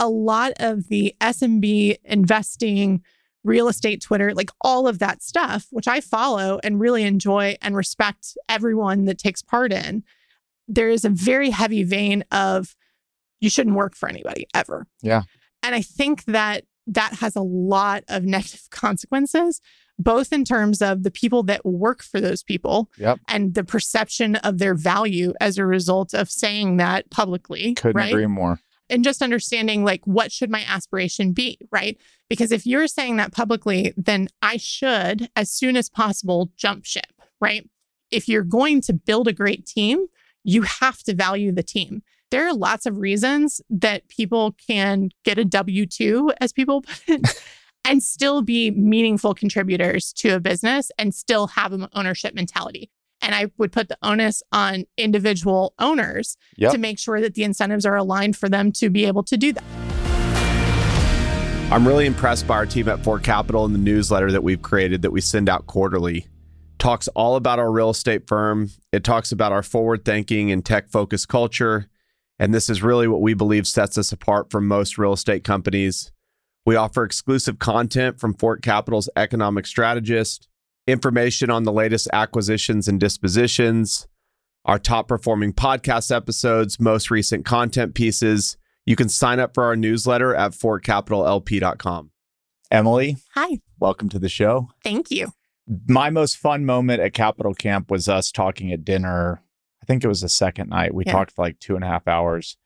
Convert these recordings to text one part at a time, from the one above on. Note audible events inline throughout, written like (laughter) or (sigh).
a lot of the SMB investing, real estate Twitter, like all of that stuff, which I follow and really enjoy and respect everyone that takes part in, there is a very heavy vein of you shouldn't work for anybody ever. Yeah. And I think that that has a lot of (laughs) negative consequences, both in terms of the people that work for those people Yep. and the perception of their value as a result of saying that publicly. Couldn't right? agree more. And just understanding like what should my aspiration be right? Because if you're saying that publicly then i should as soon as possible jump ship right? If you're going to build a great team you have to value the team. There are lots of reasons that people can get a w2 as people (laughs) put it and still be meaningful contributors to a business and still have an ownership mentality and i would put the onus on individual owners Yep. to make sure that the incentives are aligned for them to be able to do that. I'm really impressed by our team at Fort Capital and the newsletter that we've created that we send out quarterly. Talks all about our real estate firm. It talks about our forward thinking and tech focused culture. And this is really what we believe sets us apart from most real estate companies. We offer exclusive content from Fort Capital's economic strategist, information on the latest acquisitions and dispositions, our top performing podcast episodes, most recent content pieces. You can sign up for our newsletter at fortcapitallp.com. Emily, Hi, welcome to the show. thank you. My most fun moment at Capital Camp was us talking at dinner. I think it was the second night. We Yeah. talked for like two and a half hours.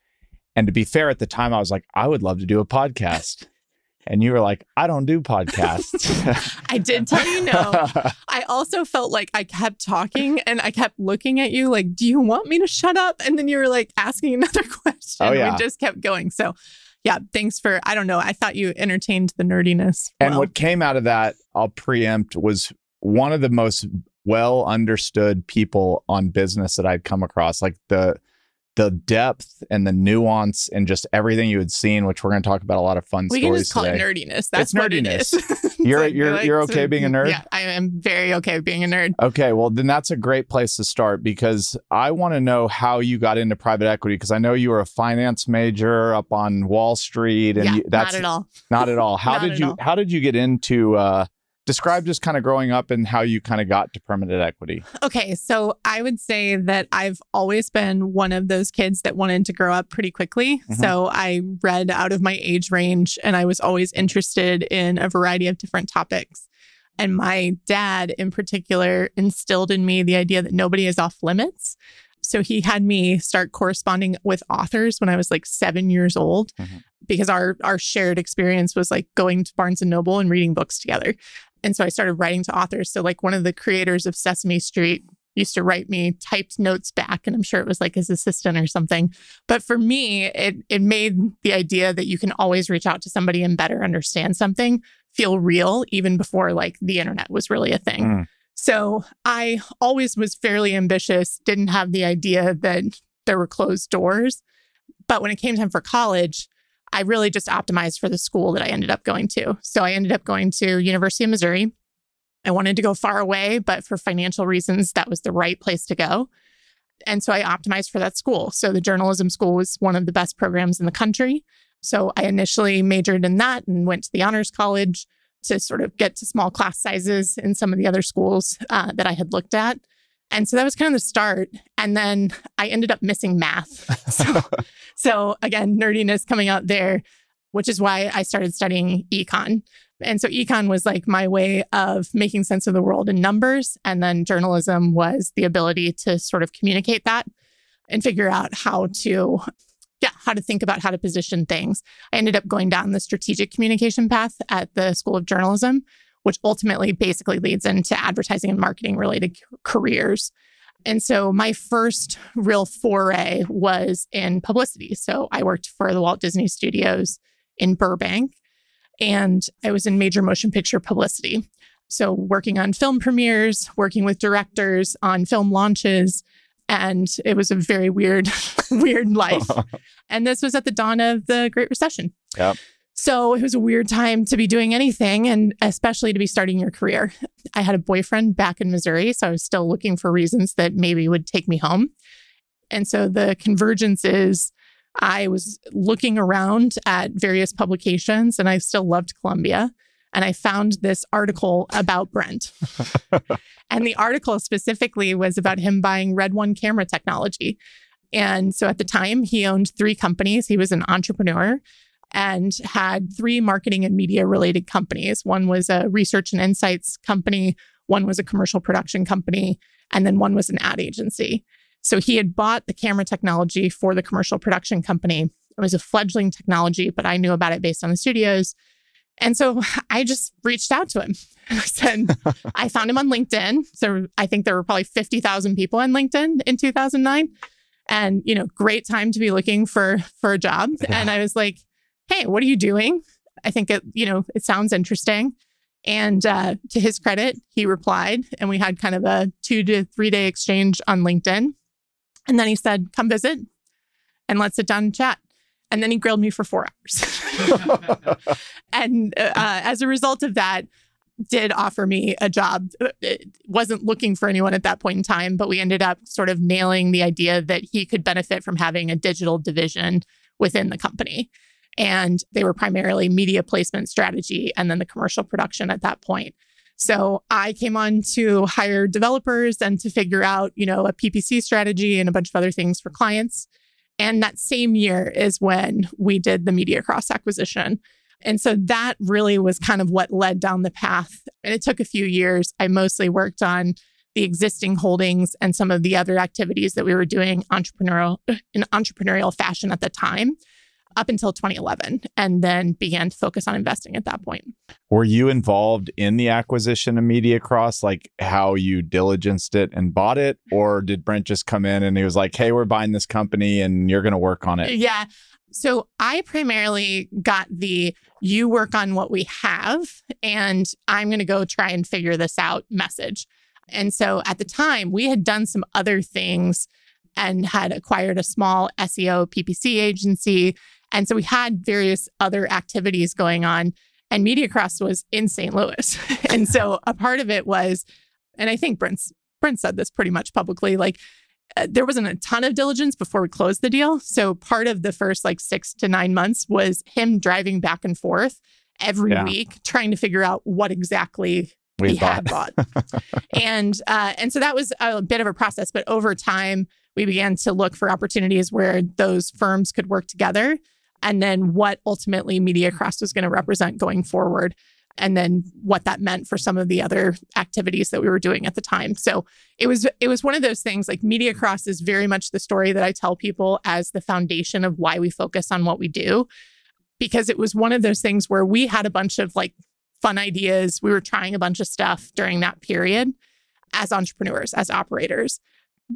And to be fair, at the time, I was like, I would love to do a podcast. And you were like, I don't do podcasts. (laughs) I did tell you no. (laughs) I also felt like I kept talking and I kept looking at you like, do you want me to shut up? And then you were like asking another (laughs) question. Oh, yeah. We just kept going. So, yeah, thanks for, I don't know. I thought you entertained the nerdiness. And what came out of that, I'll preempt, was one of the most well understood people on business that I'd come across. Like the the depth and the nuance and just everything you had seen, which we're going to talk about a lot of fun stories. we can just call today. it nerdiness. That's It's nerdiness. it is. (laughs) It's You're- you're- you're so- okay being a nerd? Yeah, I am very okay being a nerd. Okay, well then that's a great place to start because I want to know how you got into private equity because I know you were a finance major up on Wall Street and yeah, you, that's not at all. Not at all. (laughs) How did you all. how did you get into uh describe just kind of growing up and how you kind of got to permanent equity? Okay, so I would say that I've always been one of those kids that wanted to grow up pretty quickly. Mhm. So I read out of my age range and I was always interested in a variety of different topics. And my dad, in particular, instilled in me the idea that nobody is off limits. So he had me start corresponding with authors when I was like seven years old Mhm. because our our shared experience was like going to Barnes and Noble and reading books together. And so I started writing to authors. So like one of the creators of Sesame Street used to write me typed notes back and I'm sure it was like his assistant or something. But for me, it it made the idea that you can always reach out to somebody and better understand something feel real even before like the internet was really a thing. Mm. So I always was fairly ambitious, didn't have the idea that there were closed doors. But when it came time for college, I really just optimized for the school that I ended up going to. So I ended up going to University of Missouri. I wanted to go far away, but for financial reasons, that was the right place to go. And so I optimized for that school. So the journalism school was one of the best programs in the country. So I initially majored in that and went to the honors college to sort of get to small class sizes in some of the other schools uh, that I had looked at. And so that was kind of the start. And then I ended up missing math. (laughs) So, so again, nerdiness coming out there, which is why I started studying econ. And so econ was like my way of making sense of the world in numbers. And then journalism was the ability to sort of communicate that and figure out how to, yeah, how to think about how to position things. I ended up going down the strategic communication path at the School of Journalism, which ultimately basically leads into advertising and marketing related careers. And so my first real foray was in publicity. So I worked for the Walt Disney Studios in Burbank and I was in major motion picture publicity. So working on film premieres, working with directors on film launches. And it was a very weird, (laughs) weird life. (laughs) And this was at the dawn of the Great Recession. Yep. So it was a weird time to be doing anything and especially to be starting your career. I had a boyfriend back in Missouri, so I was still looking for reasons that maybe would take me home. And so the convergence is I was looking around at various publications and I still loved Columbia. And I found this article about Brent. (laughs) and the article specifically was about him buying Red One camera technology. And so at the time, he owned three companies. He was an entrepreneur and had three marketing and media related companies. One was a research and insights company, one was a commercial production company, and then one was an ad agency. So he had bought the camera technology for the commercial production company. It was a fledgling technology, but I knew about it based on the studios. And so I just reached out to him. (laughs) I said, (laughs) I found him on LinkedIn. So I think there were probably 50,000 people on LinkedIn in 2009. And, you know, great time to be looking for for a job. Yeah. And I was like, hey, what are you doing? I think it, you know, it sounds interesting. And uh, to his credit, he replied, and we had kind of a two to three day exchange on LinkedIn. And then he said, come visit and let's sit down and chat. And then he grilled me for four hours. (laughs) and uh, as a result of that, did offer me a job. It wasn't looking for anyone at that point in time, but we ended up sort of nailing the idea that he could benefit from having a digital division within the company. And they were primarily media placement strategy and then the commercial production at that point. So I came on to hire developers and to figure out, you know, a PPC strategy and a bunch of other things for clients. And that same year is when we did the MediaCross acquisition. And so that really was kind of what led down the path. And it took a few years. I mostly worked on the existing holdings and some of the other activities that we were doing entrepreneurial in entrepreneurial fashion at the time up until 2011 and then began to focus on investing at that point. Were you involved in the acquisition of MediaCross, like how you diligenced it and bought it? Or did Brent just come in and he was like, hey, we're buying this company and you're going to work on it? Yeah. So I primarily got the you work on what we have and I'm going to go try and figure this out message. And so at the time, we had done some other things and had acquired a small SEO PPC agency and so we had various other activities going on. And MediaCross was in St. Louis. (laughs) and so a part of it was, and I think Brent's, Brent said this pretty much publicly, like uh, there wasn't a ton of diligence before we closed the deal. So part of the first like six to nine months was him driving back and forth every yeah. week, trying to figure out what exactly we he bought. had bought. (laughs) and uh, and so that was a bit of a process. But over time, we began to look for opportunities where those firms could work together and then what ultimately MediaCross was going to represent going forward and then what that meant for some of the other activities that we were doing at the time. So it was it was one of those things like MediaCross is very much the story that I tell people as the foundation of why we focus on what we do because it was one of those things where we had a bunch of like fun ideas, we were trying a bunch of stuff during that period as entrepreneurs, as operators.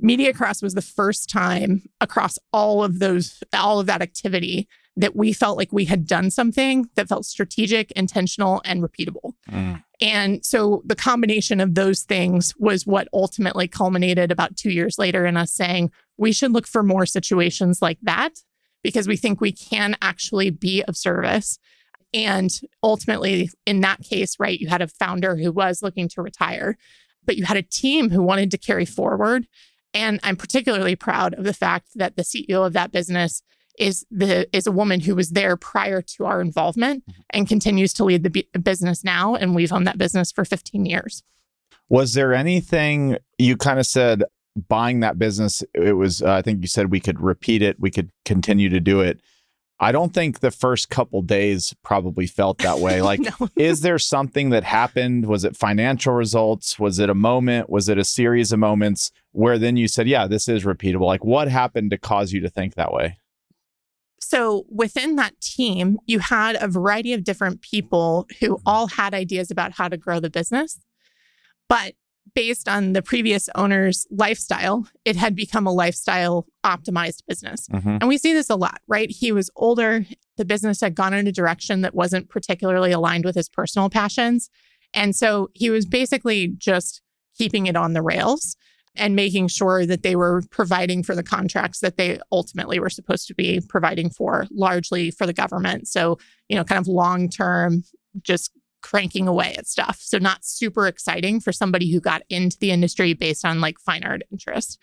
MediaCross was the first time across all of those all of that activity that we felt like we had done something that felt strategic, intentional, and repeatable. Mm. And so the combination of those things was what ultimately culminated about two years later in us saying we should look for more situations like that because we think we can actually be of service. And ultimately, in that case, right, you had a founder who was looking to retire, but you had a team who wanted to carry forward. And I'm particularly proud of the fact that the CEO of that business is the is a woman who was there prior to our involvement mm-hmm. and continues to lead the b- business now and we've owned that business for 15 years. Was there anything you kind of said buying that business it was uh, i think you said we could repeat it we could continue to do it. I don't think the first couple days probably felt that way (laughs) like is there something that happened? Was it financial results? Was it a moment? Was it a series of moments where then you said yeah this is repeatable. Like what happened to cause you to think that way so within that team, you had a variety of different people who mm-hmm. all had ideas about how to grow the business. But based on the previous owner's lifestyle, it had become a lifestyle optimized business. Mm-hmm. And we see this a lot, right? He was older. The business had gone in a direction that wasn't particularly aligned with his personal passions. And so he was basically just keeping it on the rails and making sure that they were providing for the contracts that they ultimately were supposed to be providing for, largely for the government. So, you know, kind of long term, just cranking away at stuff. So, not super exciting for somebody who got into the industry based on like fine art interest.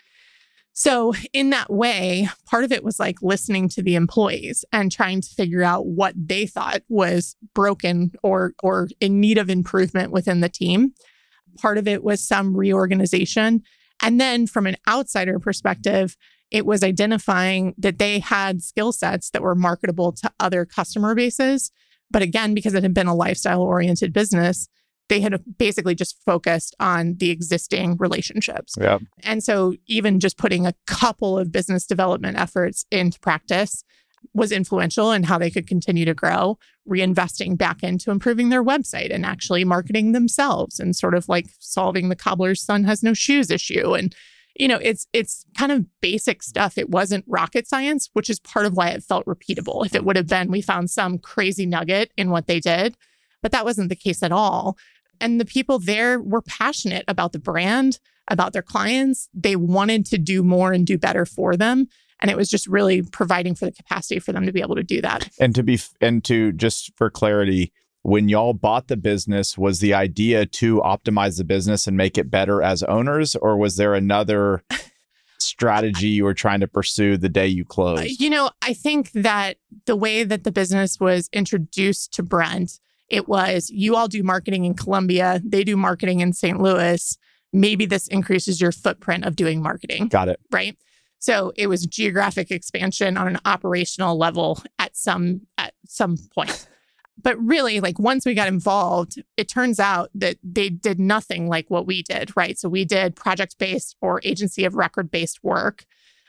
So, in that way, part of it was like listening to the employees and trying to figure out what they thought was broken or or in need of improvement within the team. Part of it was some reorganization. And then from an outsider perspective, it was identifying that they had skill sets that were marketable to other customer bases. But again, because it had been a lifestyle oriented business, they had basically just focused on the existing relationships. Yeah. And so, even just putting a couple of business development efforts into practice was influential in how they could continue to grow, reinvesting back into improving their website and actually marketing themselves and sort of like solving the cobbler's son has no shoes issue. And, you know, it's it's kind of basic stuff. It wasn't rocket science, which is part of why it felt repeatable. If it would have been we found some crazy nugget in what they did, but that wasn't the case at all. And the people there were passionate about the brand, about their clients. They wanted to do more and do better for them. And it was just really providing for the capacity for them to be able to do that. And to be and to just for clarity, when y'all bought the business, was the idea to optimize the business and make it better as owners, or was there another (laughs) strategy you were trying to pursue the day you uh, closed? You know, I think that the way that the business was introduced to Brent it was you all do marketing in Columbia, they do marketing in St. Louis. Maybe this increases your footprint of doing marketing. Got it. Right. So it was geographic expansion on an operational level at some at some point. (laughs) But really, like once we got involved, it turns out that they did nothing like what we did, right? So we did project based or agency of record based work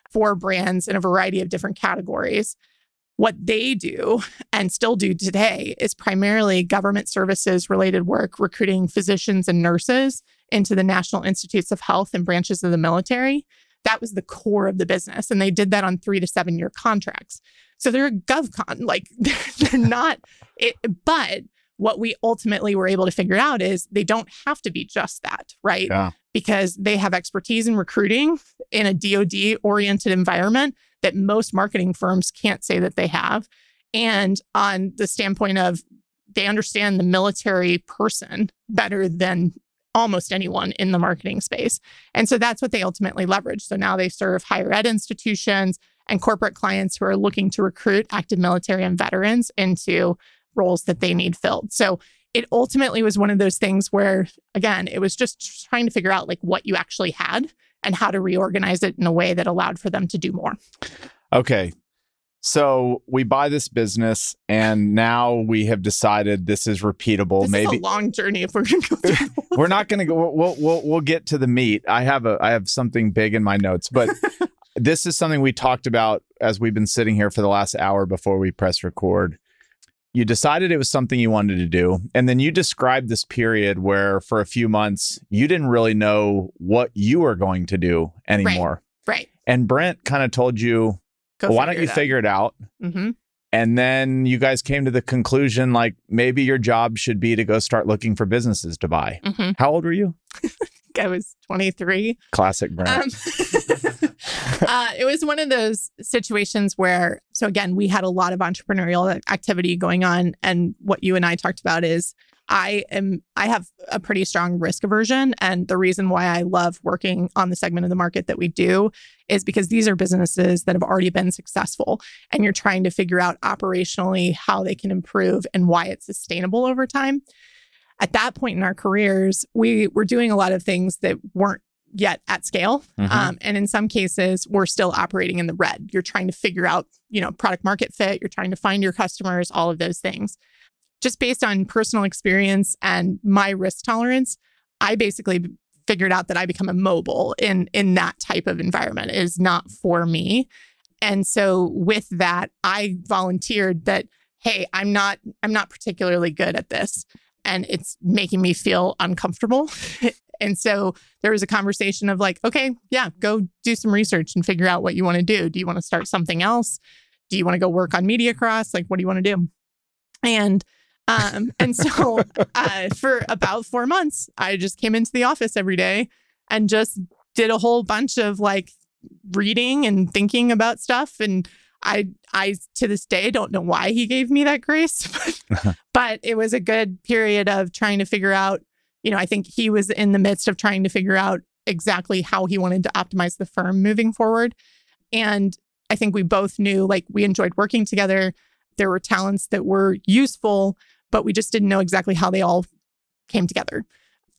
for brands in a variety of different categories. What they do and still do today is primarily government services related work, recruiting physicians and nurses into the National Institutes of Health and branches of the military. That was the core of the business. And they did that on three to seven year contracts. So they're a GovCon, like they're, (laughs) they're not it, but what we ultimately were able to figure out is they don't have to be just that, right? Yeah. Because they have expertise in recruiting in a DoD oriented environment that most marketing firms can't say that they have. And on the standpoint of they understand the military person better than almost anyone in the marketing space. And so that's what they ultimately leverage. So now they serve higher ed institutions and corporate clients who are looking to recruit active military and veterans into roles that they need filled. So it ultimately was one of those things where, again, it was just trying to figure out like what you actually had and how to reorganize it in a way that allowed for them to do more. Okay. So we buy this business, and now we have decided this is repeatable. This Maybe is a long journey if we're going to go through. (laughs) we're not going to go. We'll, we'll we'll get to the meat. I have a I have something big in my notes, but (laughs) this is something we talked about as we've been sitting here for the last hour before we press record you decided it was something you wanted to do. And then you described this period where for a few months you didn't really know what you were going to do anymore. Right. right. And Brent kind of told you, well, why don't you figure it out? Mm-hmm. And then you guys came to the conclusion like maybe your job should be to go start looking for businesses to buy. Mm-hmm. How old were you? (laughs) I was 23. Classic Brent. Um, (laughs) uh, it was one of those situations where, so again, we had a lot of entrepreneurial activity going on. And what you and I talked about is I am, I have a pretty strong risk aversion. And the reason why I love working on the segment of the market that we do is because these are businesses that have already been successful. And you're trying to figure out operationally how they can improve and why it's sustainable over time at that point in our careers, we were doing a lot of things that weren't yet at scale. Mm-hmm. Um, and in some cases, we're still operating in the red. You're trying to figure out, you know, product market fit, you're trying to find your customers, all of those things. Just based on personal experience and my risk tolerance, I basically figured out that I become immobile in in that type of environment it is not for me. And so with that, I volunteered that hey, I'm not I'm not particularly good at this and it's making me feel uncomfortable. (laughs) and so there was a conversation of like, okay, yeah, go do some research and figure out what you want to do. Do you want to start something else? Do you want to go work on MediaCross? Like, what do you want to do? And um, and so (laughs) uh, for about four months, I just came into the office every day and just did a whole bunch of like reading and thinking about stuff and I I to this day don't know why he gave me that grace, (laughs) but, (laughs) but it was a good period of trying to figure out, you know, I think he was in the midst of trying to figure out exactly how he wanted to optimize the firm moving forward. And I think we both knew like we enjoyed working together. There were talents that were useful, but we just didn't know exactly how they all came together.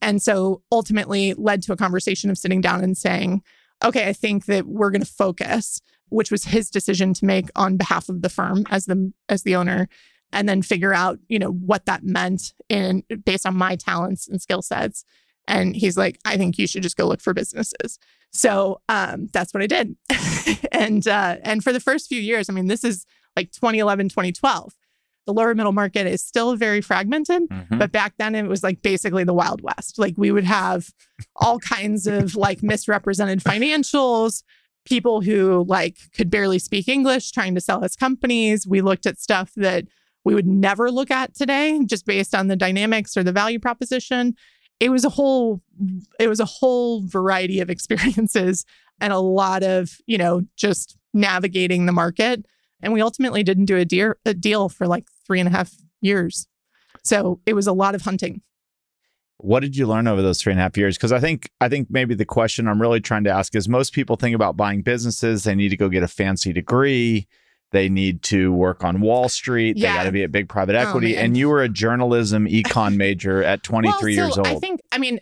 And so ultimately led to a conversation of sitting down and saying, okay, I think that we're going to focus, which was his decision to make on behalf of the firm as the as the owner and then figure out, you know, what that meant in based on my talents and skill sets. And he's like, I think you should just go look for businesses. So um, that's what I did. (laughs) and uh, and for the first few years, I mean, this is like 2011, 2012. The lower middle market is still very fragmented, Mhm. but back then it was like basically the Wild West. Like we would have all kinds of like misrepresented financials, people who like could barely speak English trying to sell us companies. We looked at stuff that we would never look at today just based on the dynamics or the value proposition. It was a whole it was a whole variety of experiences and a lot of, you know, just navigating the market. And we ultimately didn't do a, a deal for like three and a half years. So it was a lot of hunting. What did you learn over those three and a half years? Because I think I think maybe the question I'm really trying to ask is most people think about buying businesses, they need to go get a fancy degree, they need to work on Wall Street, they got to be at big private Oh, equity. man. and you were a journalism econ major at 23 well, years old. I think, I mean,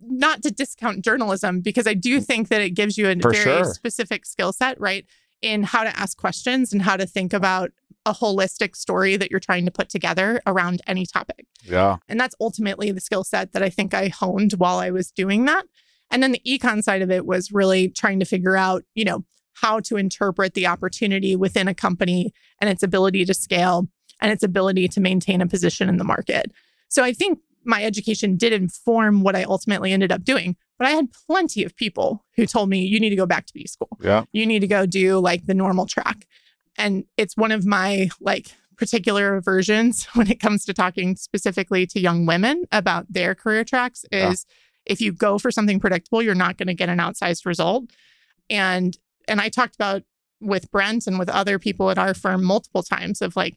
not to discount journalism because I do mm. think that it gives you a For very sure. specific skill set, right? In how to ask questions and how to think about a holistic story that you're trying to put together around any topic. yeah. And that's ultimately the skill set that I think I honed while I was doing that. And then the econ side of it was really trying to figure out, you know, how to interpret the opportunity within a company and its ability to scale and its ability to maintain a position in the market. So I think my education did inform what I ultimately ended up doing. But I had plenty of people who told me, you need to go back to B school Yeah. you need to go do like the normal track. And it's one of my like particular aversions (laughs) when it comes to talking specifically to young women about their career tracks Yeah. is if you go for something predictable, you're not going to get an outsized result. And and I talked about with Brent and with other people at our firm multiple times of like,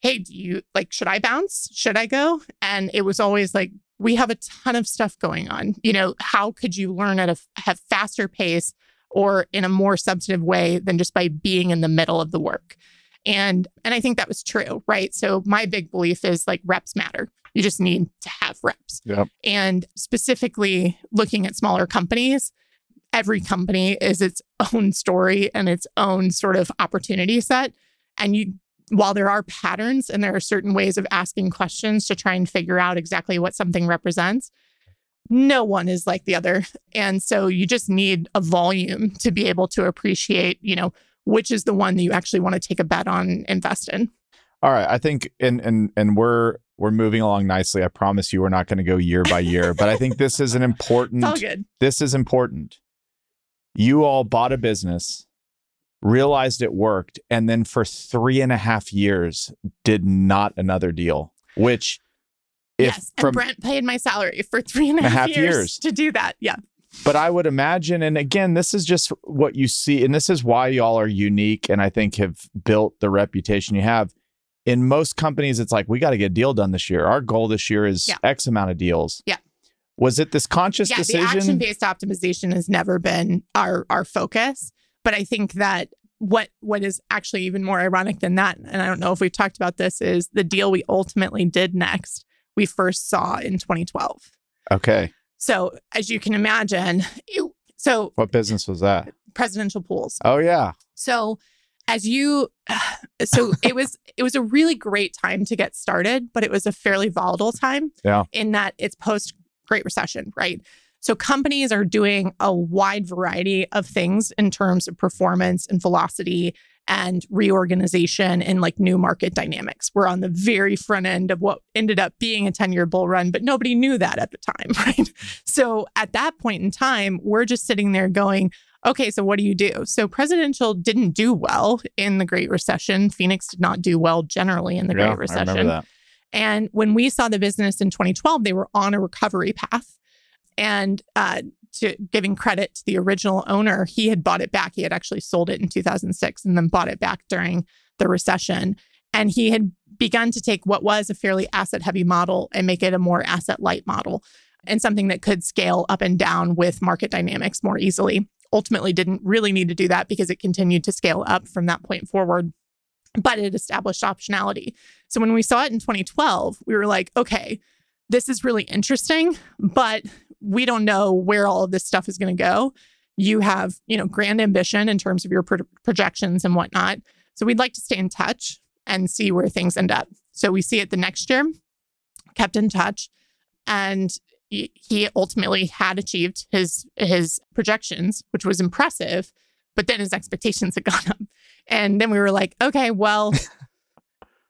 hey, do you like should I bounce? Should I go? And it was always like, we have a ton of stuff going on. You know, how could you learn at a have faster pace or in a more substantive way than just by being in the middle of the work? And and I think that was true, right? So my big belief is like reps matter. You just need to have reps. Yep. And specifically looking at smaller companies, every company is its own story and its own sort of opportunity set. And you while there are patterns and there are certain ways of asking questions to try and figure out exactly what something represents, no one is like the other. (laughs) And so you just need a volume to be able to appreciate, you know, which is the one that you actually want to take a bet on invest in. All right, I think and and and we're we're moving along nicely. I promise you we're not going to go year by year, but I think this is an (laughs) important all good. this is important. You all bought a business, realized it worked, and then for three and a half years did not another deal. Which, if yes. And from, Brent paid my salary for three and a half, half years, years. to do that. Yeah. but I would imagine, and again, this is just what you see, and this is why y'all are unique, and I think have built the reputation you have. In most companies, it's like we got to get a deal done this year. Our goal this year is Yeah. X amount of deals. Yeah. Was it this conscious yeah, the decision? action based optimization has never been our our focus. But I think that what what is actually even more ironic than that, and I don't know if we've talked about this, is the deal we ultimately did next. We first saw in 2012. okay. So as you can imagine, it, so What business was that? presidential pools. Oh yeah. So as you (sighs) so it was it was a really great time to get started, but it was a fairly volatile time Yeah. in that it's post Great Recession, right? So companies are doing a wide variety of things in terms of performance and velocity and reorganization and like new market dynamics. We're on the very front end of what ended up being a 10-year bull run, but nobody knew that at the time, (laughs) right? So at that point in time, we're just sitting there going, okay, so what do you do? So presidential didn't do well in the Great Recession. Phoenix did not do well generally in the yeah, Great I Recession. remember that. And when we saw the business in 2012, they were on a recovery path. And uh, to giving credit to the original owner, he had bought it back. He had actually sold it in 2006 and then bought it back during the recession. And he had begun to take what was a fairly asset heavy model and make it a more asset light model. and something that could scale up and down with market dynamics more easily. Ultimately, didn't really need to do that because it continued to scale up from that point forward, but it established optionality. So when we saw it in 2012, we were like, okay, this is really interesting, but we don't know where all of this stuff is going to go. You have, you know, grand ambition in terms of your pro- projections and whatnot. So we'd like to stay in touch and see where things end up. So we see it the next year, kept in touch, and he ultimately had achieved his his projections, which was impressive. But then his expectations had (laughs) gone up, and then we were like, okay, well, (laughs)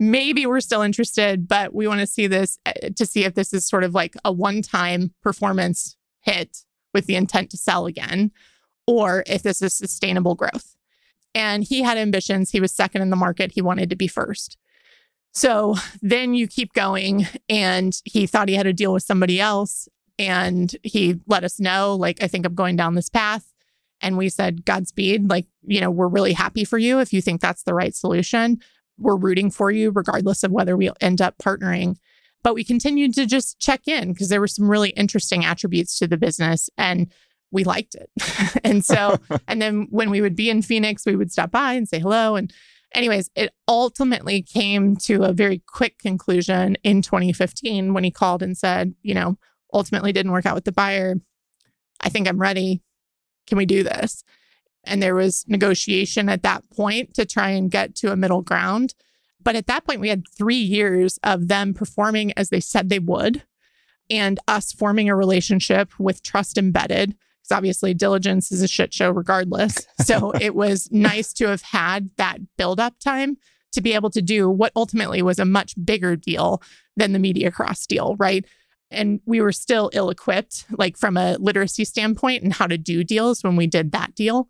maybe we're still interested, but we want to see this eh, to see if this is sort of like a one time performance hit with the intent to sell again, or if this is sustainable growth. And he had ambitions. He was second in the market. He wanted to be first. So then you keep going, and he thought he had a deal with somebody else. And he let us know, like, I think I'm going down this path. And we said, Godspeed. Like, you know, we're really happy for you if you think that's the right solution. We're rooting for you, regardless of whether we end up partnering. But we continued to just check in because there were some really interesting attributes to the business. And we liked it. (laughs) and so, (laughs) and then when we would be in Phoenix, we would stop by and say hello. And, anyways, it ultimately came to a very quick conclusion in 2015 when he called and said, you know, ultimately didn't work out with the buyer. I think I'm ready. Can we do this? And there was negotiation at that point to try and get to a middle ground. But at that point, we had three years of them performing as they said they would and us forming a relationship with trust embedded. Because obviously, diligence is a shit show regardless. (laughs) So it was nice to have had that build up time to be able to do what ultimately was a much bigger deal than the MediaCross deal, right? And we were still ill equipped, like from a literacy standpoint and how to do deals when we did that deal.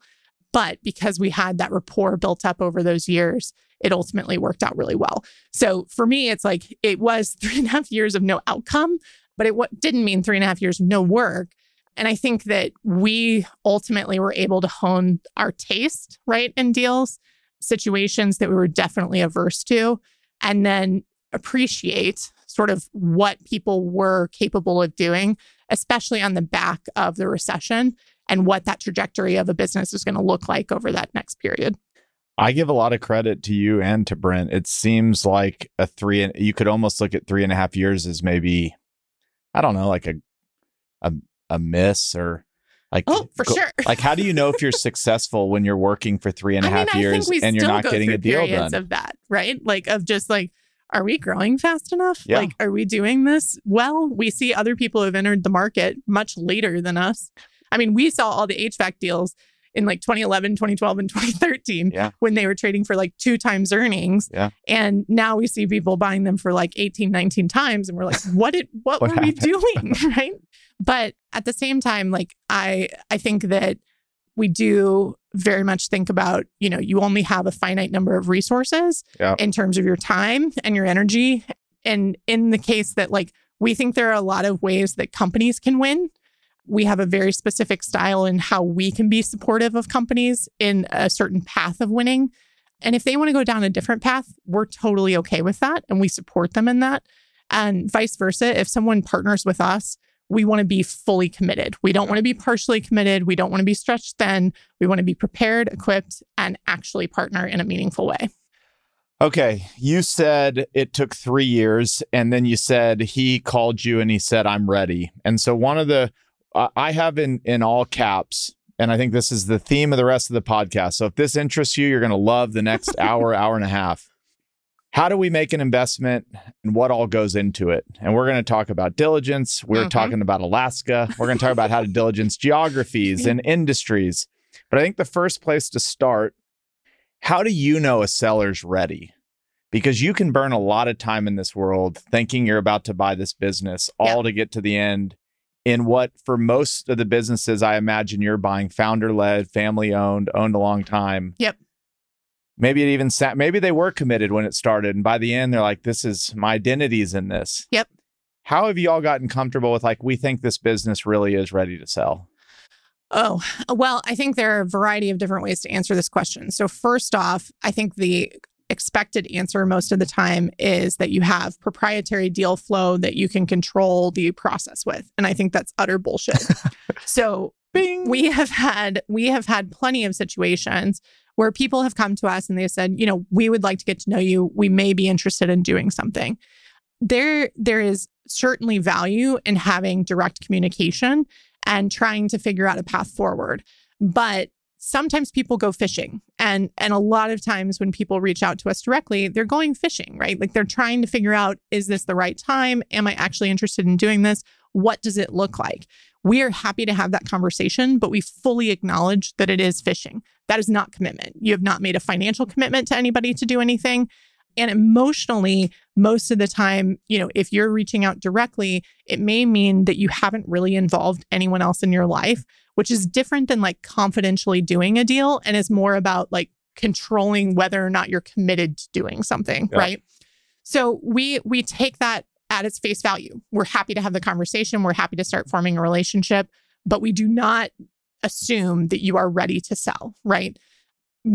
But because we had that rapport built up over those years, it ultimately worked out really well. So for me, it's like it was (laughs) three and a half years of no outcome, but it didn't mean three and a half years of no work. And I think that we ultimately were able to hone our taste, right, in deals, situations that we were definitely averse to, and then appreciate sort of what people were capable of doing, especially on the back of the recession and what that trajectory of a business is going to look like over that next period. I give a lot of credit to you and to Brent. It seems like a three, you could almost look at three and a half years as maybe, I don't know, like a, a, a miss or like, oh, for go, sure. like, how do you know if you're successful when you're working for three and a half mean, years and you're not getting a deal done? Of that, right? Like, of just like, are we growing fast enough? Yeah. Like, are we doing this well? We see other people have entered the market much later than us. I mean, we saw all the HVAC deals in like 2011, 2012, and 2013 yeah. when they were trading for like two times earnings. Yeah. And now we see people buying them for like 18, 19 times. And we're like, (laughs) what did what, what were happened? we doing? (laughs) right. But at the same time, like I I think that we do very much think about, you know, you only have a finite number of resources yeah. in terms of your time and your energy. And in the case that like we think there are a lot of ways that companies can win we have a very specific style in how we can be supportive of companies in a certain path of winning. And if they want to go down a different path, we're totally okay with that and we support them in that. And vice versa, if someone partners with us, we want to be fully committed. We don't want to be partially committed. We don't want to be stretched thin. We want to be prepared, equipped, and actually partner in a meaningful way. Okay. You said it took three years, and then you said he called you and he said, I'm ready. And so, one of the I have in in all caps, and I think this is the theme of the rest of the podcast. So if this interests you, you're going to love the next (laughs) hour, hour and a half. How do we make an investment and what all goes into it? And we're going to talk about diligence. We're mm-hmm. talking about Alaska. We're going to talk about how to diligence geographies and (laughs) industries. But I think the first place to start, how do you know a seller's ready? Because you can burn a lot of time in this world thinking you're about to buy this business, all to get to the end in what for most of the businesses I imagine you're buying founder led, family owned, owned a long time. Yep. Maybe it even sat maybe they were committed when it started and by the end they're like this is my identity's in this. Yep. How have you all gotten comfortable with like we think this business really is ready to sell? Oh, well, I think there are a variety of different ways to answer this question. So first off, I think the expected answer most of the time is that you have proprietary deal flow that you can control the process with. And I think that's utter bullshit. (laughs) so Bing. we have had we have had plenty of situations where people have come to us and they said, you know, we would like to get to know you. We may be interested in doing something. There there is certainly value in having direct communication and trying to figure out a path forward. But sometimes people go fishing. And and a lot of times when people reach out to us directly they're going fishing right? Like they're trying to figure out is this the right time? Am i actually interested in doing this? What does it look like? We are happy to have that conversation but we fully acknowledge that it is fishing. That is not commitment. You have not made a financial commitment to anybody to do anything and emotionally most of the time you know if you're reaching out directly it may mean that you haven't really involved anyone else in your life which is different than like confidentially doing a deal and is more about like controlling whether or not you're committed to doing something, Yeah. right? So we we take that at its face value. We're happy to have the conversation, we're happy to start forming a relationship, but we do not assume that you are ready to sell, right?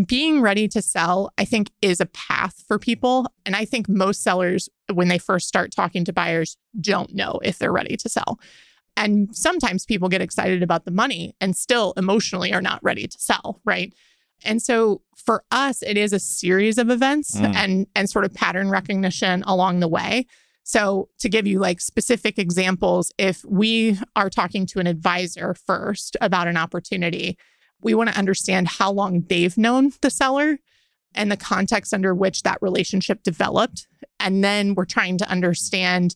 Being ready to sell, I think, is a path for people. And I think most sellers, when they first start talking to buyers, don't know if they're ready to sell. And sometimes people get excited about the money and still emotionally are not ready to sell, right? And so for us, it is a series of events Mm. and and sort of pattern recognition along the way. So to give you like specific examples, if we are talking to an advisor first about an opportunity, we want to understand how long they've known the seller and the context under which that relationship developed. And then we're trying to understand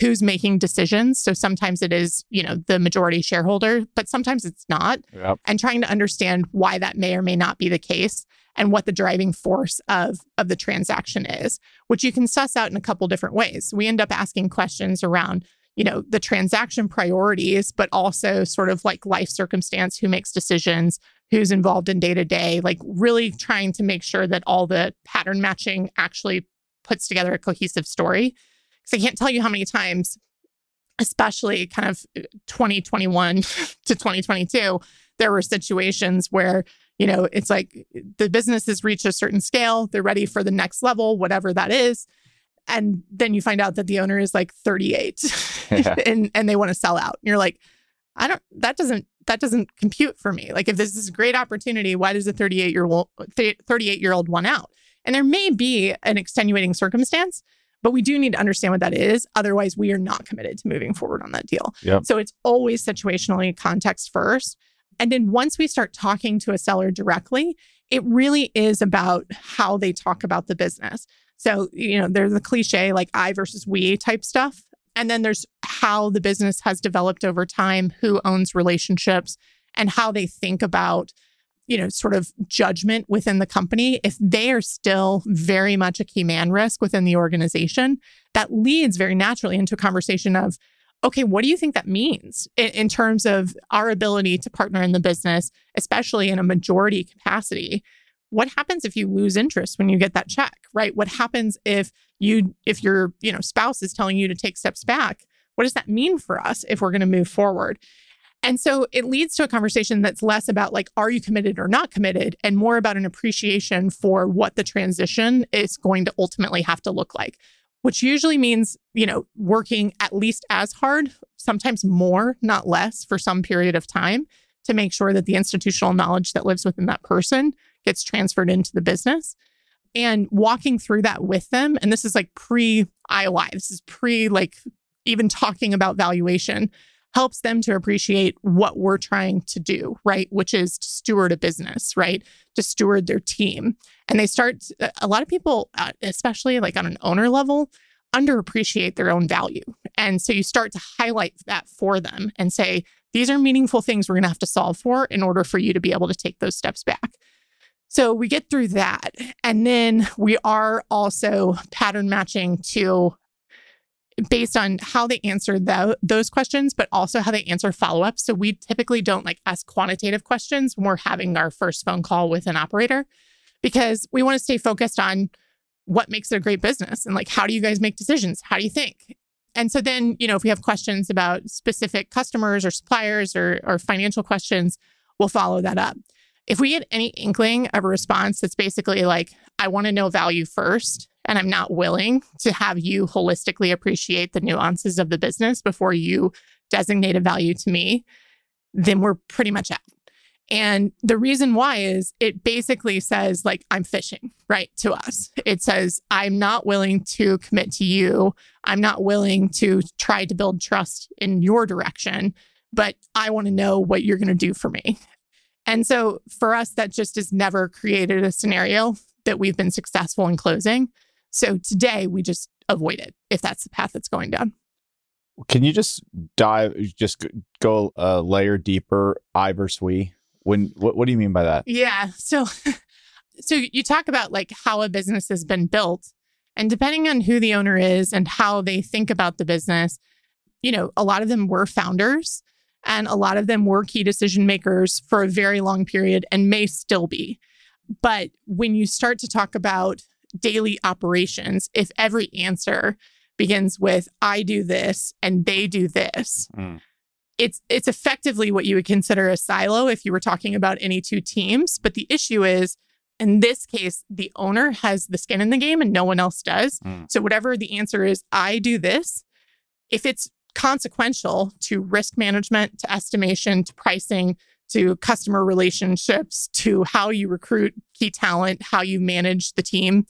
who's making decisions. So sometimes it is, you know, the majority shareholder, but sometimes it's not. Yep. And trying to understand why that may or may not be the case and what the driving force of of the transaction is, which you can suss out in a couple different ways. We end up asking questions around you know the transaction priorities but also sort of like life circumstance who makes decisions who's involved in day to day like really trying to make sure that all the pattern matching actually puts together a cohesive story. Because i can't tell you how many times especially kind of uh, 2021 (laughs) to 2022 there were situations where you know it's like uh, the business has reached a certain scale they're ready for the next level whatever that is and then you find out that the owner is like 38 (laughs) Yeah. (laughs) and and they want to sell out. And you're like i don't that doesn't that doesn't compute for me. Like if this is a great opportunity why does a 38 year old 38 year old want out? And there may be an extenuating circumstance but we do need to understand what that is. Otherwise we are not committed to moving forward on that deal. Yep. so it's always situationally context first. And then once we start talking to a seller directly it really is about how they talk about the business so, you know, there's the cliche like I versus we type stuff. And then there's how the business has developed over time, who owns relationships, and how they think about, you know, sort of judgment within the company. If they are still very much a key man risk within the organization, that leads very naturally into a conversation of, okay, what do you think that means in, in terms of our ability to partner in the business, especially in a majority capacity? What happens if you lose interest when you get that check right? What happens if you if your you know spouse is telling you to take steps back? What does that mean for us if we're going to move forward? And so it leads to a conversation that's less about like are you committed or not committed and more about an appreciation for what the transition is going to ultimately have to look like which usually means you know working at least as hard sometimes more not less for some period of time to make sure that the institutional knowledge that lives within that person gets transferred into the business. And walking through that with them and this is like pre IOI this is pre like even talking about valuation helps them to appreciate what we're trying to do right? Which is to steward a business right? To steward their team. And they start a lot of people uh, especially like on an owner level underappreciate their own value. And so you start to highlight that for them and say these are meaningful things we're going to have to solve for in order for you to be able to take those steps back so we get through that. And then we are also pattern matching to based on how they answer tho- those questions, but also how they answer follow up. So we typically don't like ask quantitative questions when we're having our first phone call with an operator because we want to stay focused on what makes it a great business and like how do you guys make decisions? How do you think? And so then, you know, if we have questions about specific customers or suppliers or, or financial questions, we'll follow that up If we get any inkling of a response that's basically like, I want to know value first, and I'm not willing to have you holistically appreciate the nuances of the business before you designate a value to me, then we're pretty much out. And the reason why is it basically says, like, I'm fishing, right? To us, it says, I'm not willing to commit to you. I'm not willing to try to build trust in your direction, but I want to know what you're going to do for me. And so for us, that just has never created a scenario that we've been successful in closing. So today we just avoid it if that's the path that's going down. Can you just dive, just go a layer deeper, I versus we? When what, what do you mean by that? Yeah. So (laughs) so you talk about like how a business has been built and depending on who the owner is and how they think about the business, you know, a lot of them were founders and a lot of them were key decision makers for a very long period and may still be. But when you start to talk about daily operations, if every answer begins with I do this and they do this, mm it's it's effectively what you would consider a silo if you were talking about any two teams but the issue is in this case the owner has the skin in the game and no one else does mm. so whatever the answer is i do this if it's consequential to risk management to estimation to pricing to customer relationships to how you recruit key talent how you manage the team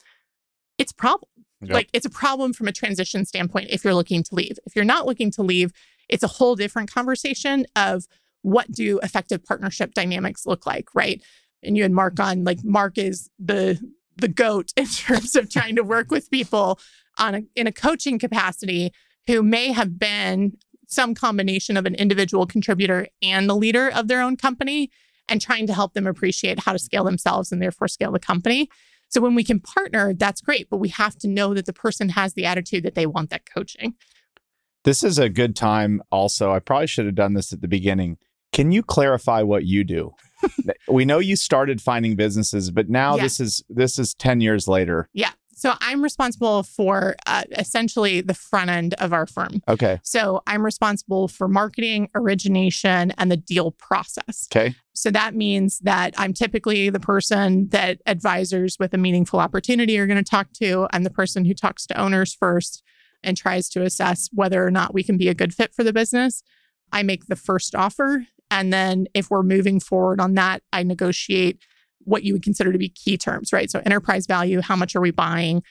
it's a problem yep. like it's a problem from a transition standpoint if you're looking to leave if you're not looking to leave it's a whole different conversation of what do effective partnership dynamics look like, right? And you had Mark on, like Mark is the the goat (laughs) in terms of trying to work with people on a, in a coaching capacity who may have been some combination of an individual contributor and the leader of their own company and trying to help them appreciate how to scale themselves and therefore scale the company. So when we can partner, that's great, but we have to know that the person has the attitude that they want that coaching. This is a good time. Also, I probably should have done this at the beginning. Can you clarify what you do? (laughs) we know you started finding businesses, but now yeah. this is this is 10 years later. Yeah. So I'm responsible for uh, essentially the front end of our firm. Okay. So I'm responsible for marketing, origination, and the deal process. Okay. So that means that I'm typically the person that advisors with a meaningful opportunity are going to talk to. I'm the person who talks to owners first and tries to assess whether or not we can be a good fit for the business. I make the first offer. And then if we're moving forward on that, I negotiate what you would consider to be key terms, right? So enterprise value, how much are we buying,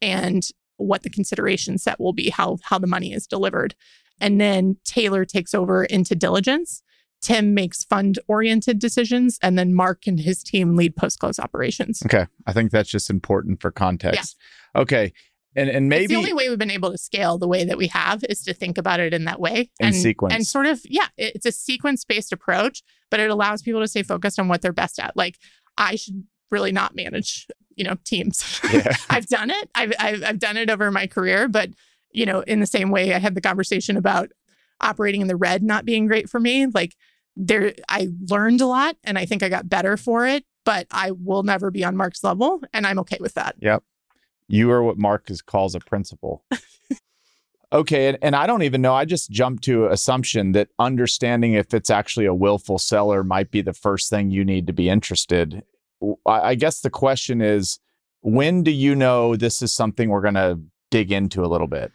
and what the consideration set will be, how, how the money is delivered. And then Taylor takes over into diligence. Tim makes fund oriented decisions, and then Mark and his team lead post close operations. Okay. I think that's just important for context. Yeah. Okay. And and maybe it's the only way we've been able to scale the way that we have is to think about it in that way and sequence and sort of yeah, it's a sequence based approach, but it allows people to stay focused on what they're best at. Like I should really not manage you know teams. (laughs) Yeah. I've done it. I've, I've I've done it over my career, but you know in the same way I had the conversation about operating in the red not being great for me. Like there, I learned a lot, and I think I got better for it. But I will never be on Mark's level, and I'm okay with that. Yep. You are what Marcus calls a principal. (laughs) okay, and, and I don't even know. I just jumped to assumption that understanding if it's actually a willful seller might be the first thing you need to be interested. I, I guess the question is, when do you know this is something we're going to dig into a little bit?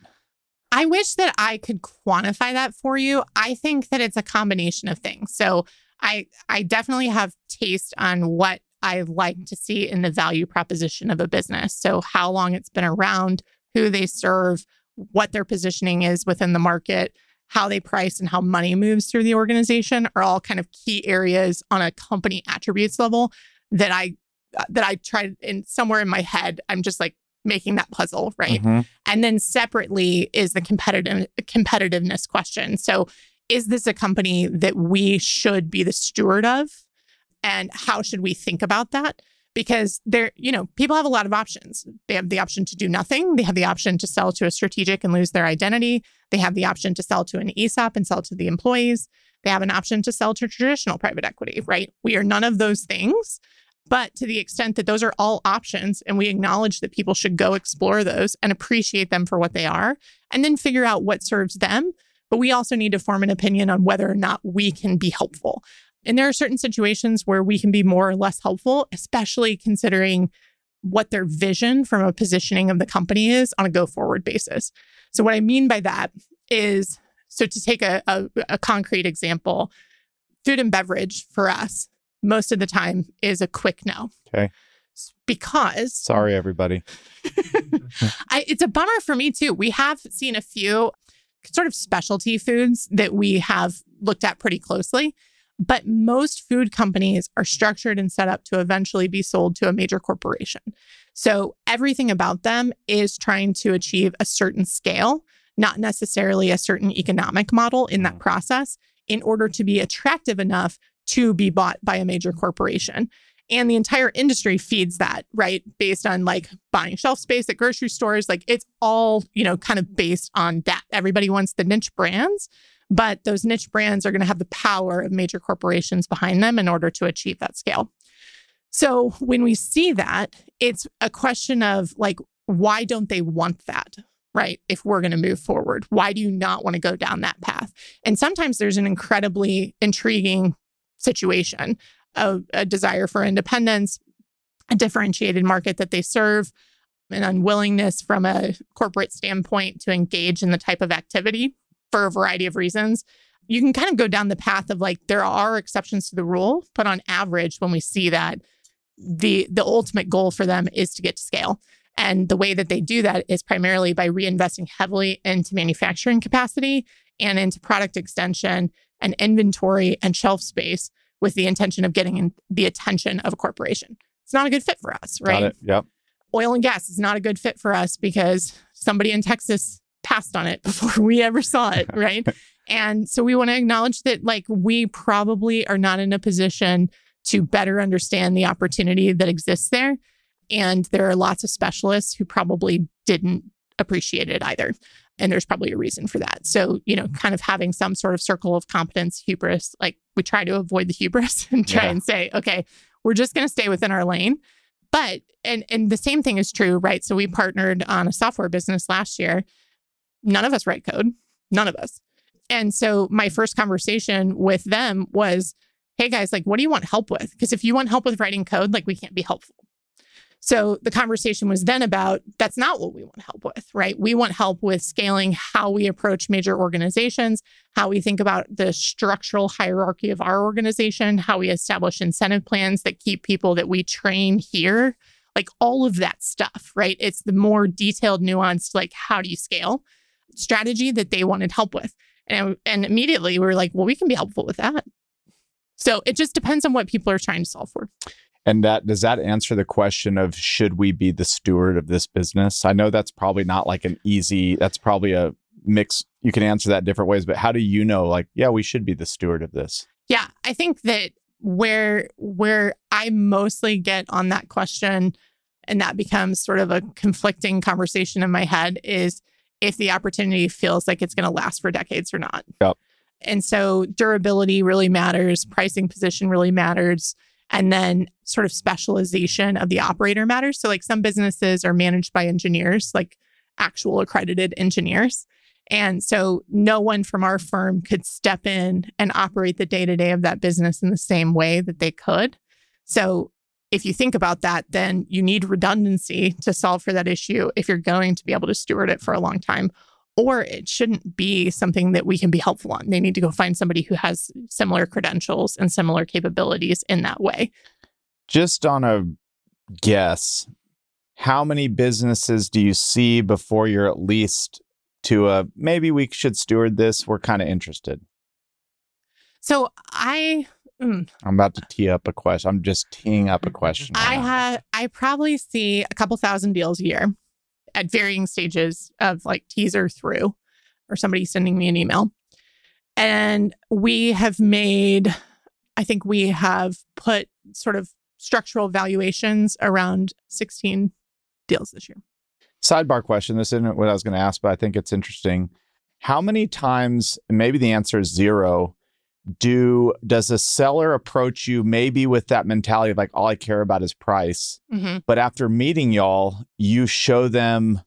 I wish that I could quantify that for you. I think that it's a combination of things. So I I definitely have taste on what I like to see in the value proposition of a business. So, how long it's been around, who they serve, what their positioning is within the market, how they price, and how money moves through the organization are all kind of key areas on a company attributes level that I that I try in somewhere in my head. I'm just like making that puzzle, right? Mm-hmm. And then separately is the competitive competitiveness question. So, is this a company that we should be the steward of? and how should we think about that? Because there, you know, people have a lot of options. They have the option to do nothing. They have the option to sell to a strategic and lose their identity. They have the option to sell to an ESOP and sell to the employees. They have an option to sell to traditional private equity, right? We are none of those things. But to the extent that those are all options and we acknowledge that people should go explore those and appreciate them for what they are, and then figure out what serves them. But we also need to form an opinion on whether or not we can be helpful And there are certain situations where we can be more or less helpful, especially considering what their vision from a positioning of the company is on a go forward basis. So, what I mean by that is so to take a, a, a concrete example, food and beverage for us, most of the time is a quick no. Okay. Because Sorry, everybody. (laughs) I, it's a bummer for me too. We have seen a few sort of specialty foods that we have looked at pretty closely, but most food companies are structured and set up to eventually be sold to a major corporation. So everything about them is trying to achieve a certain scale, not necessarily a certain economic model in that mm. process, in order to be attractive enough to be bought by a major corporation. And the entire industry feeds that, right? Based on like buying shelf space at grocery stores. Like it's all, you know, kind of based on that. Everybody wants the niche brands, but those niche brands are going to have the power of major corporations behind them in order to achieve that scale. So when we see that, it's a question of like, why don't they want that? Right. If we're going to move forward, why do you not want to go down that path? And sometimes there's an incredibly intriguing situation a, a desire for independence, a differentiated market that they serve, an unwillingness from a corporate standpoint to engage in the type of activity for a variety of reasons. You can kind of go down the path of like there are exceptions to the rule, but on average, when we see that, the the ultimate goal for them is to get to scale. And the way that they do that is primarily by reinvesting heavily into manufacturing capacity and into product extension and inventory and shelf space with the intention of getting the attention of a corporation. It's not a good fit for us, right? Got it. Yep. Oil and gas is not a good fit for us because somebody in Texas passed on it before (laughs) we ever saw it, (laughs) right? and so we want to acknowledge that like we probably are not in a position to better understand the opportunity that exists there. And there are lots of specialists who probably didn't appreciate it either. And there's probably a reason for that. So, you know, kind of having some sort of circle of competence, hubris, like we try to avoid the hubris (laughs) and try yeah. and say, okay, we're just going to stay within our lane. But, and, and the same thing is true, right? So we partnered on a software business last year. None of us write code, none of us. And so my mm-hmm. first conversation with them was, hey guys, like, what do you want help with? Because if you want help with writing code, like, we can't be helpful. So the conversation was then about that's not what we want help with, right? We want help with scaling how we approach major organizations, how we think about the structural hierarchy of our organization, how we establish incentive plans that keep people that we train here, like all of that stuff, right? It's the more detailed, nuanced, like how do you scale strategy that they wanted help with. And, and immediately we were like, well, we can be helpful with that. So it just depends on what people are trying to solve for. And that does that answer the question of should we be the steward of this business? I know that's probably not like an easy, that's probably a mix. You can answer that different ways, but how do you know like, yeah, we should be the steward of this? Yeah, I think that where where I mostly get on that question and that becomes sort of a conflicting conversation in my head is if the opportunity feels like it's going to last for decades or not. Yep. And so durability really matters, pricing position really matters and then sort of specialization of the operator matters. So, like some businesses are managed by engineers, like actual accredited engineers. And so, no one from our firm could step in and operate the day to day of that business in the same way that they could. So, if you think about that, then you need redundancy to solve for that issue if you're going to be able to steward it for a long time or it shouldn't be something that we can be helpful on. They need to go find somebody who has similar credentials and similar capabilities in that way. Just on a guess, how many businesses do you see before you're at least to a maybe we should steward this? We're kind of interested. So I mm, I'm about to tee up a question. I'm just teeing up a question. I have I probably see a couple thousand deals a year at varying stages of like teaser through or somebody sending me an email. And we have made, I think we have put sort of structural valuations around 16 deals this year. Sidebar question. This isn't what I was going to ask, but I think it's interesting. How many times, maybe the answer is zero, do does a seller approach you maybe with that mentality of like all I care about is price, mm-hmm. but after meeting y'all, you show them.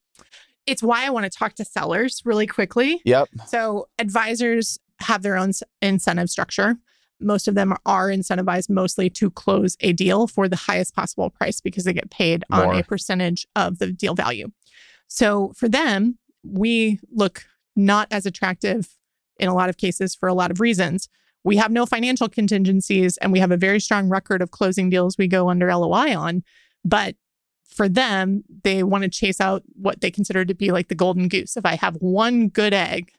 It's why I want to talk to sellers really quickly. Yep. So advisors have their own incentive structure. most of them are incentivized mostly to close a deal for the highest possible price because they get paid on a percentage of the deal value. So for them, we look not as attractive in a lot of cases for a lot of reasons. We have no financial contingencies and we have a very strong record of closing deals we go under LOI on. But for them, they want to chase out what they consider to be like the golden goose. If I have one good egg,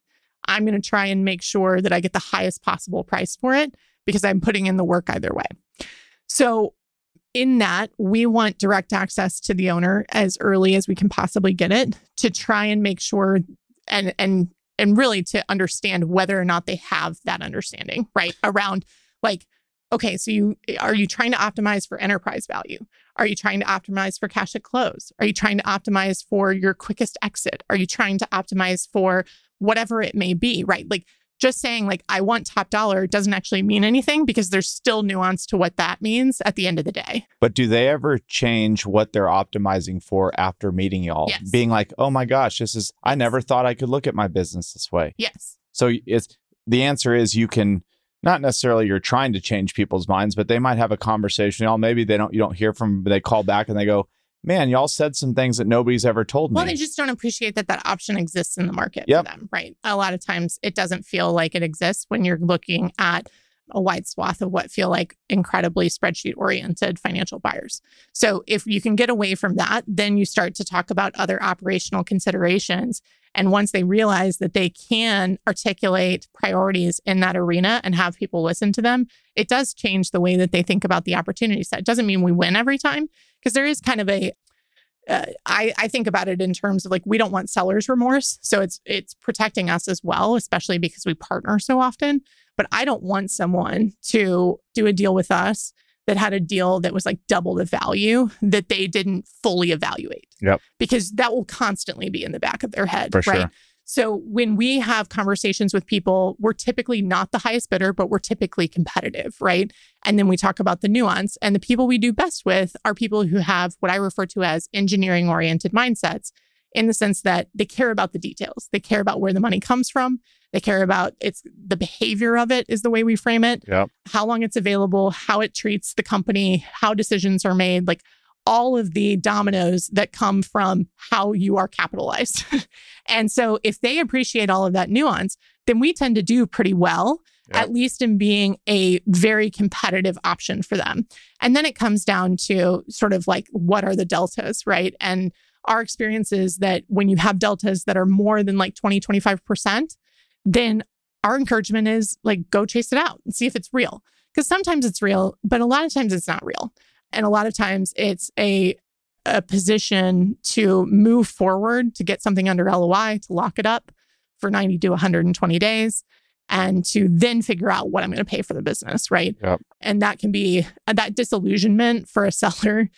I'm going to try and make sure that I get the highest possible price for it because I'm putting in the work either way. So, in that, we want direct access to the owner as early as we can possibly get it to try and make sure and and and really to understand whether or not they have that understanding, right? Around like okay, so you are you trying to optimize for enterprise value? Are you trying to optimize for cash at close? Are you trying to optimize for your quickest exit? Are you trying to optimize for whatever it may be, right? Like just saying like I want top dollar doesn't actually mean anything because there's still nuance to what that means at the end of the day. But do they ever change what they're optimizing for after meeting y'all? Yes. Being like, oh my gosh, this is, I never thought I could look at my business this way. Yes. So it's, the answer is you can, not necessarily you're trying to change people's minds, but they might have a conversation. Y'all, maybe they don't, you don't hear from, them, they call back and they go, man, y'all said some things that nobody's ever told Well, me. Well, they just don't appreciate that that option exists in the market Yep. for them, right? A lot of times it doesn't feel like it exists when you're looking at a wide swath of what feel like incredibly spreadsheet oriented financial buyers. So if you can get away from that, then you start to talk about other operational considerations. And once they realize that they can articulate priorities in that arena and have people listen to them, it does change the way that they think about the opportunity set. It doesn't mean we win every time because there is kind of a uh, I, I think about it in terms of like we don't want seller's remorse, so it's it's protecting us as well, especially because we partner so often. But I don't want someone to do a deal with us that had a deal that was like double the value that they didn't fully evaluate. Yep. Because that will constantly be in the back of their head, For sure. So when we have conversations with people, we're typically not the highest bidder, but we're typically competitive, right? And then we talk about the nuance. And the people we do best with are people who have what I refer to as engineering oriented mindsets in the sense that they care about the details. They care about where the money comes from. They care about it's the behavior of it is the way we frame it. Yep. How long it's available, how it treats the company, how decisions are made, like all of the dominoes that come from how you are capitalized. (laughs) and so if they appreciate all of that nuance, then we tend to do pretty well Yep. at least in being a very competitive option for them. And then it comes down to sort of like what are the deltas, right? And our experience is that when you have deltas that are more than like 20, 25%, then our encouragement is like go chase it out and see if it's real. Because sometimes it's real, but a lot of times it's not real. And a lot of times it's a a position to move forward to get something under LOI, to lock it up for 90 to 120 days and to then figure out what I'm going to pay for the business, right? Yep. And that can be that disillusionment for a (laughs) seller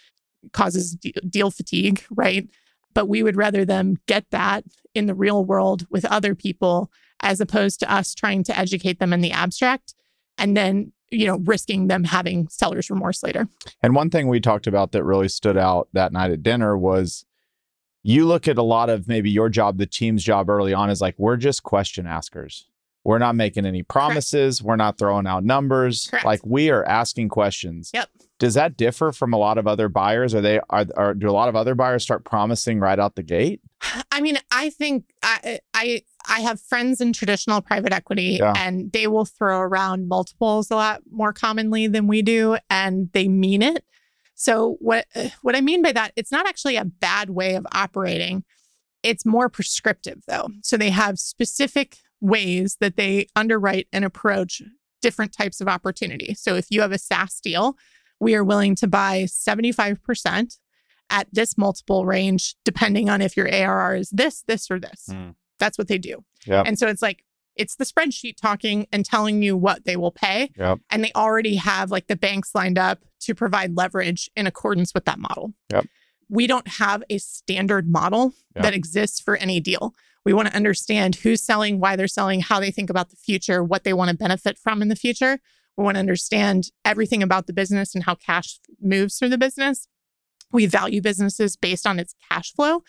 causes de- deal fatigue, right? But we would rather them get that in the real world with other people as opposed to us trying to educate them in the abstract and then, you know, risking them having seller's remorse later. And one thing we talked about that really stood out that night at dinner was you look at a lot of maybe your job, the team's job early on is like, we're just question askers. We're not making any promises. We're not throwing out numbers. Correct. Like we are asking questions. Yep. Does that differ from a lot of other buyers? Are they are, are do a lot of other buyers start promising right out the gate? I mean, I think I I I have friends in traditional private equity Yeah. and they will throw around multiples a lot more commonly than we do and they mean it. So what what I mean by that, it's not actually a bad way of operating. It's more prescriptive though. So they have specific ways that they underwrite and approach different types of opportunity. So if you have a SaaS deal, we are willing to buy 75% at this multiple range, depending on if your ARR is this, this, or this. Mm. That's what they do. Yep. And so it's like, it's the spreadsheet talking and telling you what they will pay. Yep. And they already have like the banks lined up to provide leverage in accordance with that model. Yep. We don't have a standard model that exists for any deal. We want to understand who's selling, why they're selling, how they think about the future, what they want to benefit from in the future. We want to understand everything about the business and how cash moves through the business. We value businesses based on its cash flow,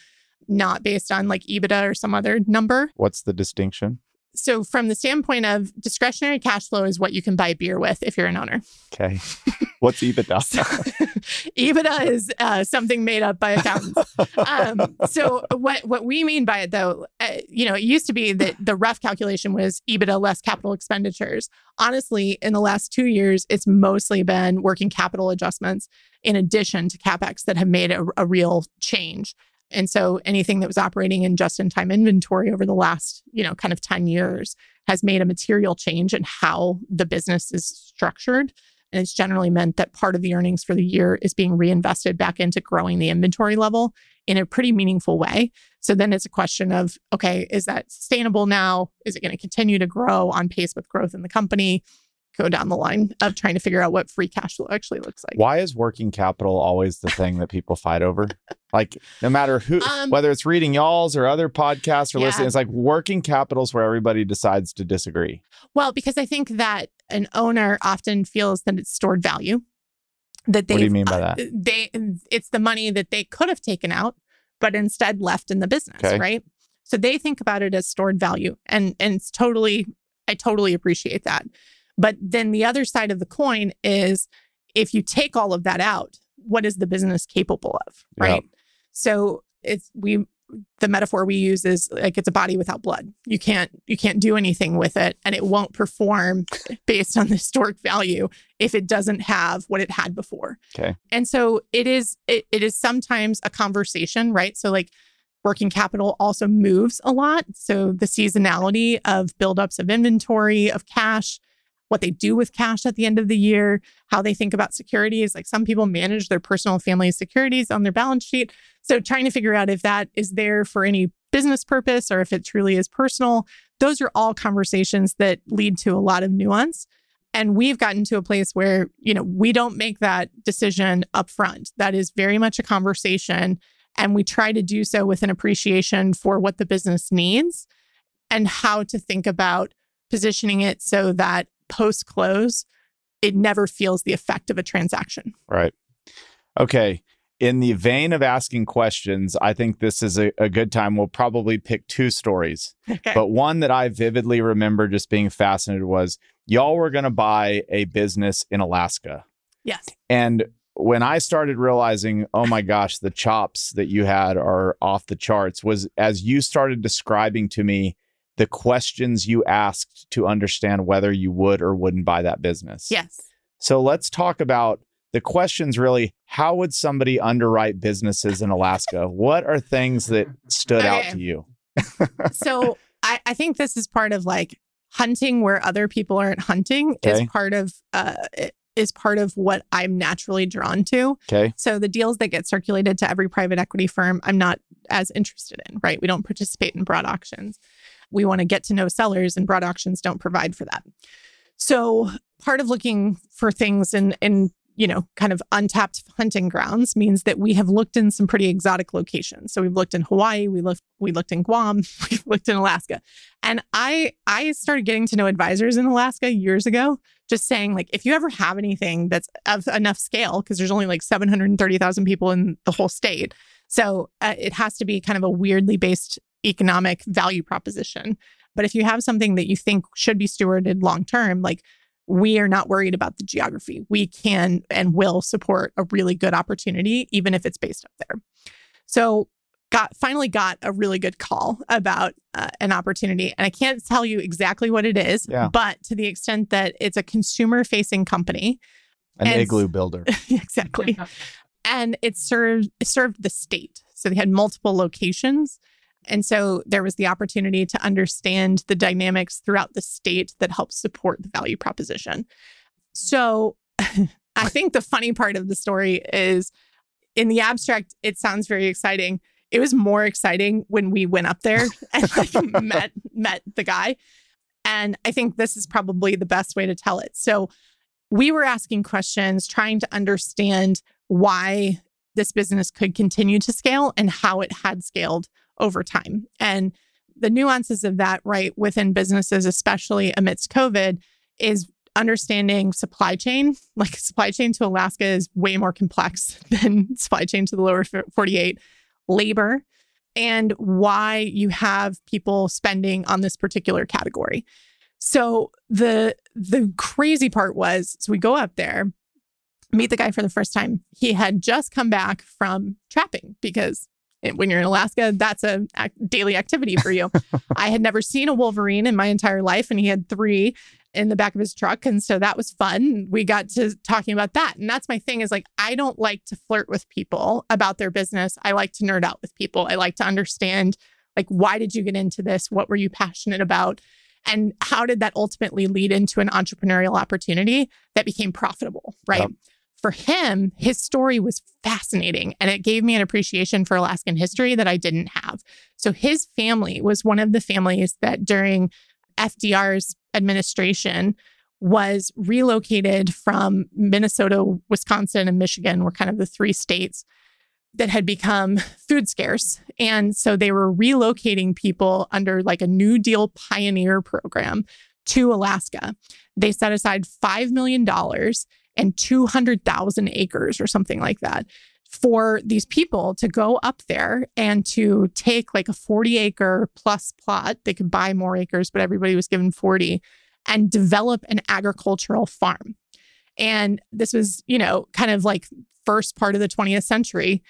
not based on like EBITDA or some other number. What's the distinction? So, from the standpoint of discretionary cash flow, is what you can buy beer with if you're an owner. Okay. What's EBITDA? (laughs) EBITDA is uh, something made up by accountants. um, so, what what we mean by it, though, uh, you know, it used to be that the rough calculation was EBITDA less capital expenditures. Honestly, in the last two years, it's mostly been working capital adjustments in addition to capex that have made a, a real change. And so anything that was operating in just in time inventory over the last, you know, kind of 10 years has made a material change in how the business is structured. And it's generally meant that part of the earnings for the year is being reinvested back into growing the inventory level in a pretty meaningful way. So then it's a question of okay, is that sustainable now? Is it going to continue to grow on pace with growth in the company? Go down the line of trying to figure out what free cash flow actually looks like. Why is working capital always the thing that people fight over? Like, no matter who, um, whether it's reading y'all's or other podcasts or yeah. listening, it's like working capital is where everybody decides to disagree. Well, because I think that an owner often feels that it's stored value. That they, what do you mean by that? Uh, they, it's the money that they could have taken out, but instead left in the business, okay. right? So they think about it as stored value, and and it's totally, I totally appreciate that. But then the other side of the coin is if you take all of that out, what is the business capable of? Right. So it's we the metaphor we use is like it's a body without blood. You can't you can't do anything with it and it won't perform (laughs) based on the historic value if it doesn't have what it had before. Okay. And so it is it, it is sometimes a conversation, right? So like working capital also moves a lot. So the seasonality of buildups of inventory, of cash, what they do with cash at the end of the year, how they think about securities. Like some people manage their personal family securities on their balance sheet. So trying to figure out if that is there for any business purpose or if it truly is personal. Those are all conversations that lead to a lot of nuance. And we've gotten to a place where, you know, we don't make that decision upfront. That is very much a conversation. And we try to do so with an appreciation for what the business needs and how to think about positioning it so that post close, it never feels the effect of a transaction. Right. Okay. In the vein of asking questions, I think this is a, a good time. We'll probably pick two stories. (laughs) Okay. But one that I vividly remember just being fascinated was y'all were going to buy a business in Alaska. Yes. And when I started realizing, oh my gosh, the chops that you had are off the charts, was as you started describing to me the questions you asked to understand whether you would or wouldn't buy that business. Yes. So let's talk about the questions really how would somebody underwrite businesses in Alaska? (laughs) what are things that stood okay. out to you? so I, I think this is part of like hunting where other people aren't hunting okay. is part of uh is part of what I'm naturally drawn to. Okay. So the deals that get circulated to every private equity firm, I'm not as interested in, right? We don't participate in broad auctions we want to get to know sellers and broad auctions don't provide for that. So part of looking for things in in you know kind of untapped hunting grounds means that we have looked in some pretty exotic locations. So we've looked in Hawaii, we looked we looked in Guam, (laughs) we looked in Alaska. And I I started getting to know advisors in Alaska years ago just saying like if you ever have anything that's of enough scale because there's only like 730,000 people in the whole state. So uh, it has to be kind of a weirdly based economic value proposition. But if you have something that you think should be stewarded long term, like we are not worried about the geography. We can and will support a really good opportunity, even if it's based up there. So, got finally got a really good call about uh, an opportunity, and I can't tell you exactly what it is, yeah. but to the extent that it's a consumer facing company, an and, igloo (laughs) builder, exactly, and it served it served the state. So they had multiple locations and so there was the opportunity to understand the dynamics throughout the state that helps support the value proposition. So (laughs) I think the funny part of the story is in the abstract, it sounds very exciting. It was more exciting when we went up there (laughs) and like met met the guy. And I think this is probably the best way to tell it. So we were asking questions, trying to understand why this business could continue to scale and how it had scaled over time. And the nuances of that, right, within businesses, especially amidst COVID, is understanding supply chain. (laughs) Like supply chain to Alaska is way more complex (laughs) than supply chain to the lower 48. Labor, and why you have people spending on this particular category. So the the crazy part was so we go up there, meet the guy for the first time. He had just come back from trapping because when you're in Alaska, that's a daily activity for you. (laughs) I had never seen a wolverine in my entire life, and he had three in the back of his truck. And so that was fun. We got to talking about that. And that's my thing is like, I don't like to flirt with people about their business. I like to nerd out with people. I like to understand, like, why did you get into this? What were you passionate about? And how did that ultimately lead into an entrepreneurial opportunity that became profitable? Right. Yep for him, his story was fascinating and it gave me an appreciation for Alaskan history that I didn't have. So his family was one of the families that during FDR's administration was relocated from Minnesota, Wisconsin, and Michigan were kind of the three states that had become food scarce. And so they were relocating people under like a New Deal pioneer program to Alaska. They set aside $5 million and 200,000 acres or something like that for these people to go up there and to take like a 40 acre plus plot. They could buy more acres, but everybody was given 40 and develop an agricultural farm. And this was, you know, kind of like first part of the 20th century.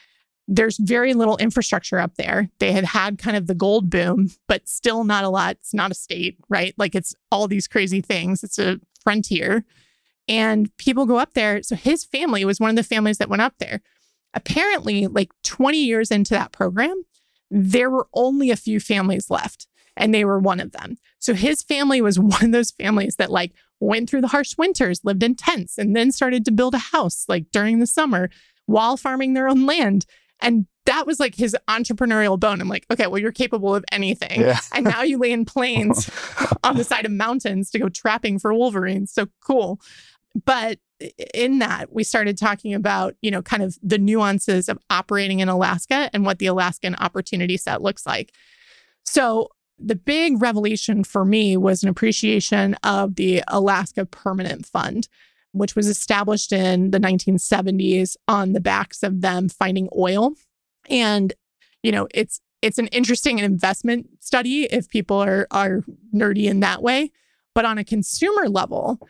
There's very little infrastructure up there. They had had kind of the gold boom, but still not a lot. It's not a state, right? Like it's all these crazy things. It's a frontier. And people go up there. So his family was one of the families that went up there. Apparently, like 20 years into that program, there were only a few families left, and they were one of them. So his family was (laughs) one of those families that like went through the harsh winters, lived in tents, and then started to build a house like during the summer while farming their own land. And that was like his entrepreneurial bone. I'm like, okay, well, you're capable of anything. Yeah. and now you lay in plains (laughs) on the side of mountains to go trapping for wolverines. So cool. But in that, we started talking about, you know, kind of the nuances of operating in Alaska and what the Alaskan opportunity set looks like. So, the big revelation for me was an appreciation of the Alaska Permanent Fund, which was established in the 1970s on the backs of them finding oil. And, you know, it's it's an interesting investment study if people are are nerdy in that way. But on a consumer level,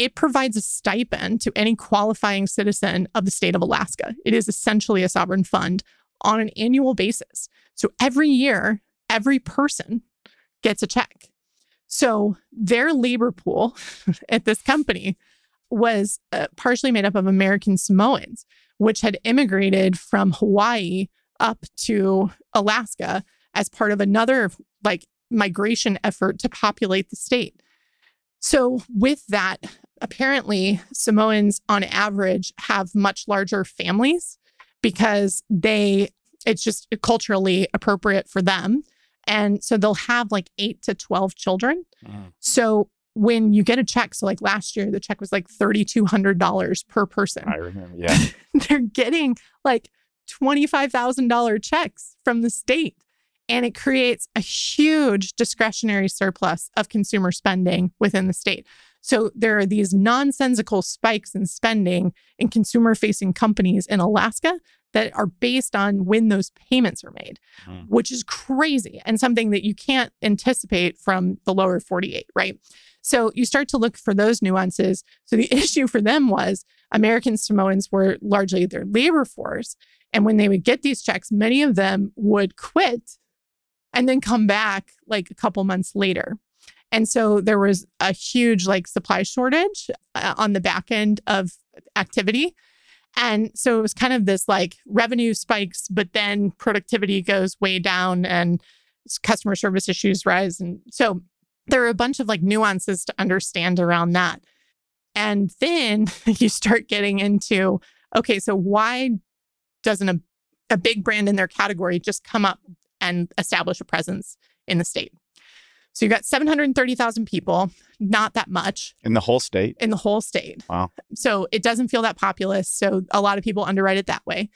it provides a stipend to any qualifying citizen of the state of Alaska. It is essentially a sovereign fund on an annual basis. So every year, every person gets a check. So their labor pool (laughs) at this company was uh, partially made up of American Samoans, which had immigrated from Hawaii up to Alaska as part of another like migration effort to populate the state. So, with that, apparently Samoans on average have much larger families because they it's just culturally appropriate for them. And so they'll have like 8 to 12 children. Mm. So when you get a check, so like last year the check was like $3200 per person. I remember, yeah. (laughs) They're getting like $25,000 checks from the state and it creates a huge discretionary surplus of consumer spending within the state. So there are these nonsensical spikes in spending in consumer facing companies in Alaska that are based on when those payments are made, mm. which is crazy and something that you can't anticipate from the lower 48, right? So you start to look for those nuances. So the (laughs) issue for them was American Samoans were largely their labor force. And when they would get these checks, many of them would quit and then come back like a couple months later. And so there was a huge like supply shortage uh, on the back end of activity. And so it was kind of this like revenue spikes, but then productivity goes way down and customer service issues rise. And so there are a bunch of like nuances to understand around that. And then (laughs) you start getting into okay, so why doesn't a, a big brand in their category just come up and establish a presence in the state? So you've got 730,000 people, not that much. In the whole state? In the whole state. Wow. So it doesn't feel that populous. So a lot of people underwrite it that way.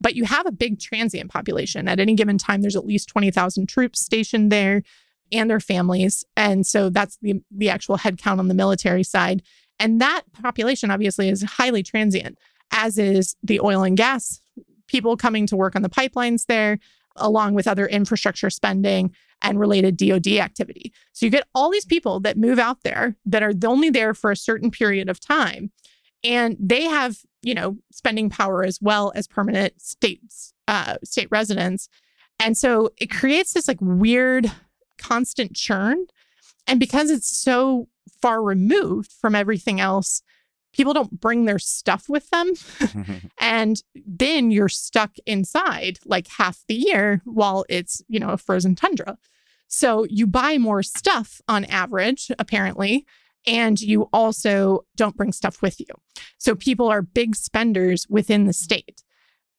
But you have a big transient population. At any given time, there's at least 20,000 troops stationed there and their families. And so that's the, the actual headcount on the military side. And that population obviously is highly transient, as is the oil and gas people coming to work on the pipelines there, along with other infrastructure spending and related DoD activity. So you get all these people that move out there that are only there for a certain period of time and they have, you know, spending power as well as permanent states uh, state residents. And so it creates this like weird constant churn and because it's so far removed from everything else, people don't bring their stuff with them. (laughs) and then you're stuck inside like half the year while it's, you know, a frozen tundra. So you buy more stuff on average, apparently, and you also don't bring stuff with you. So people are big spenders within the state.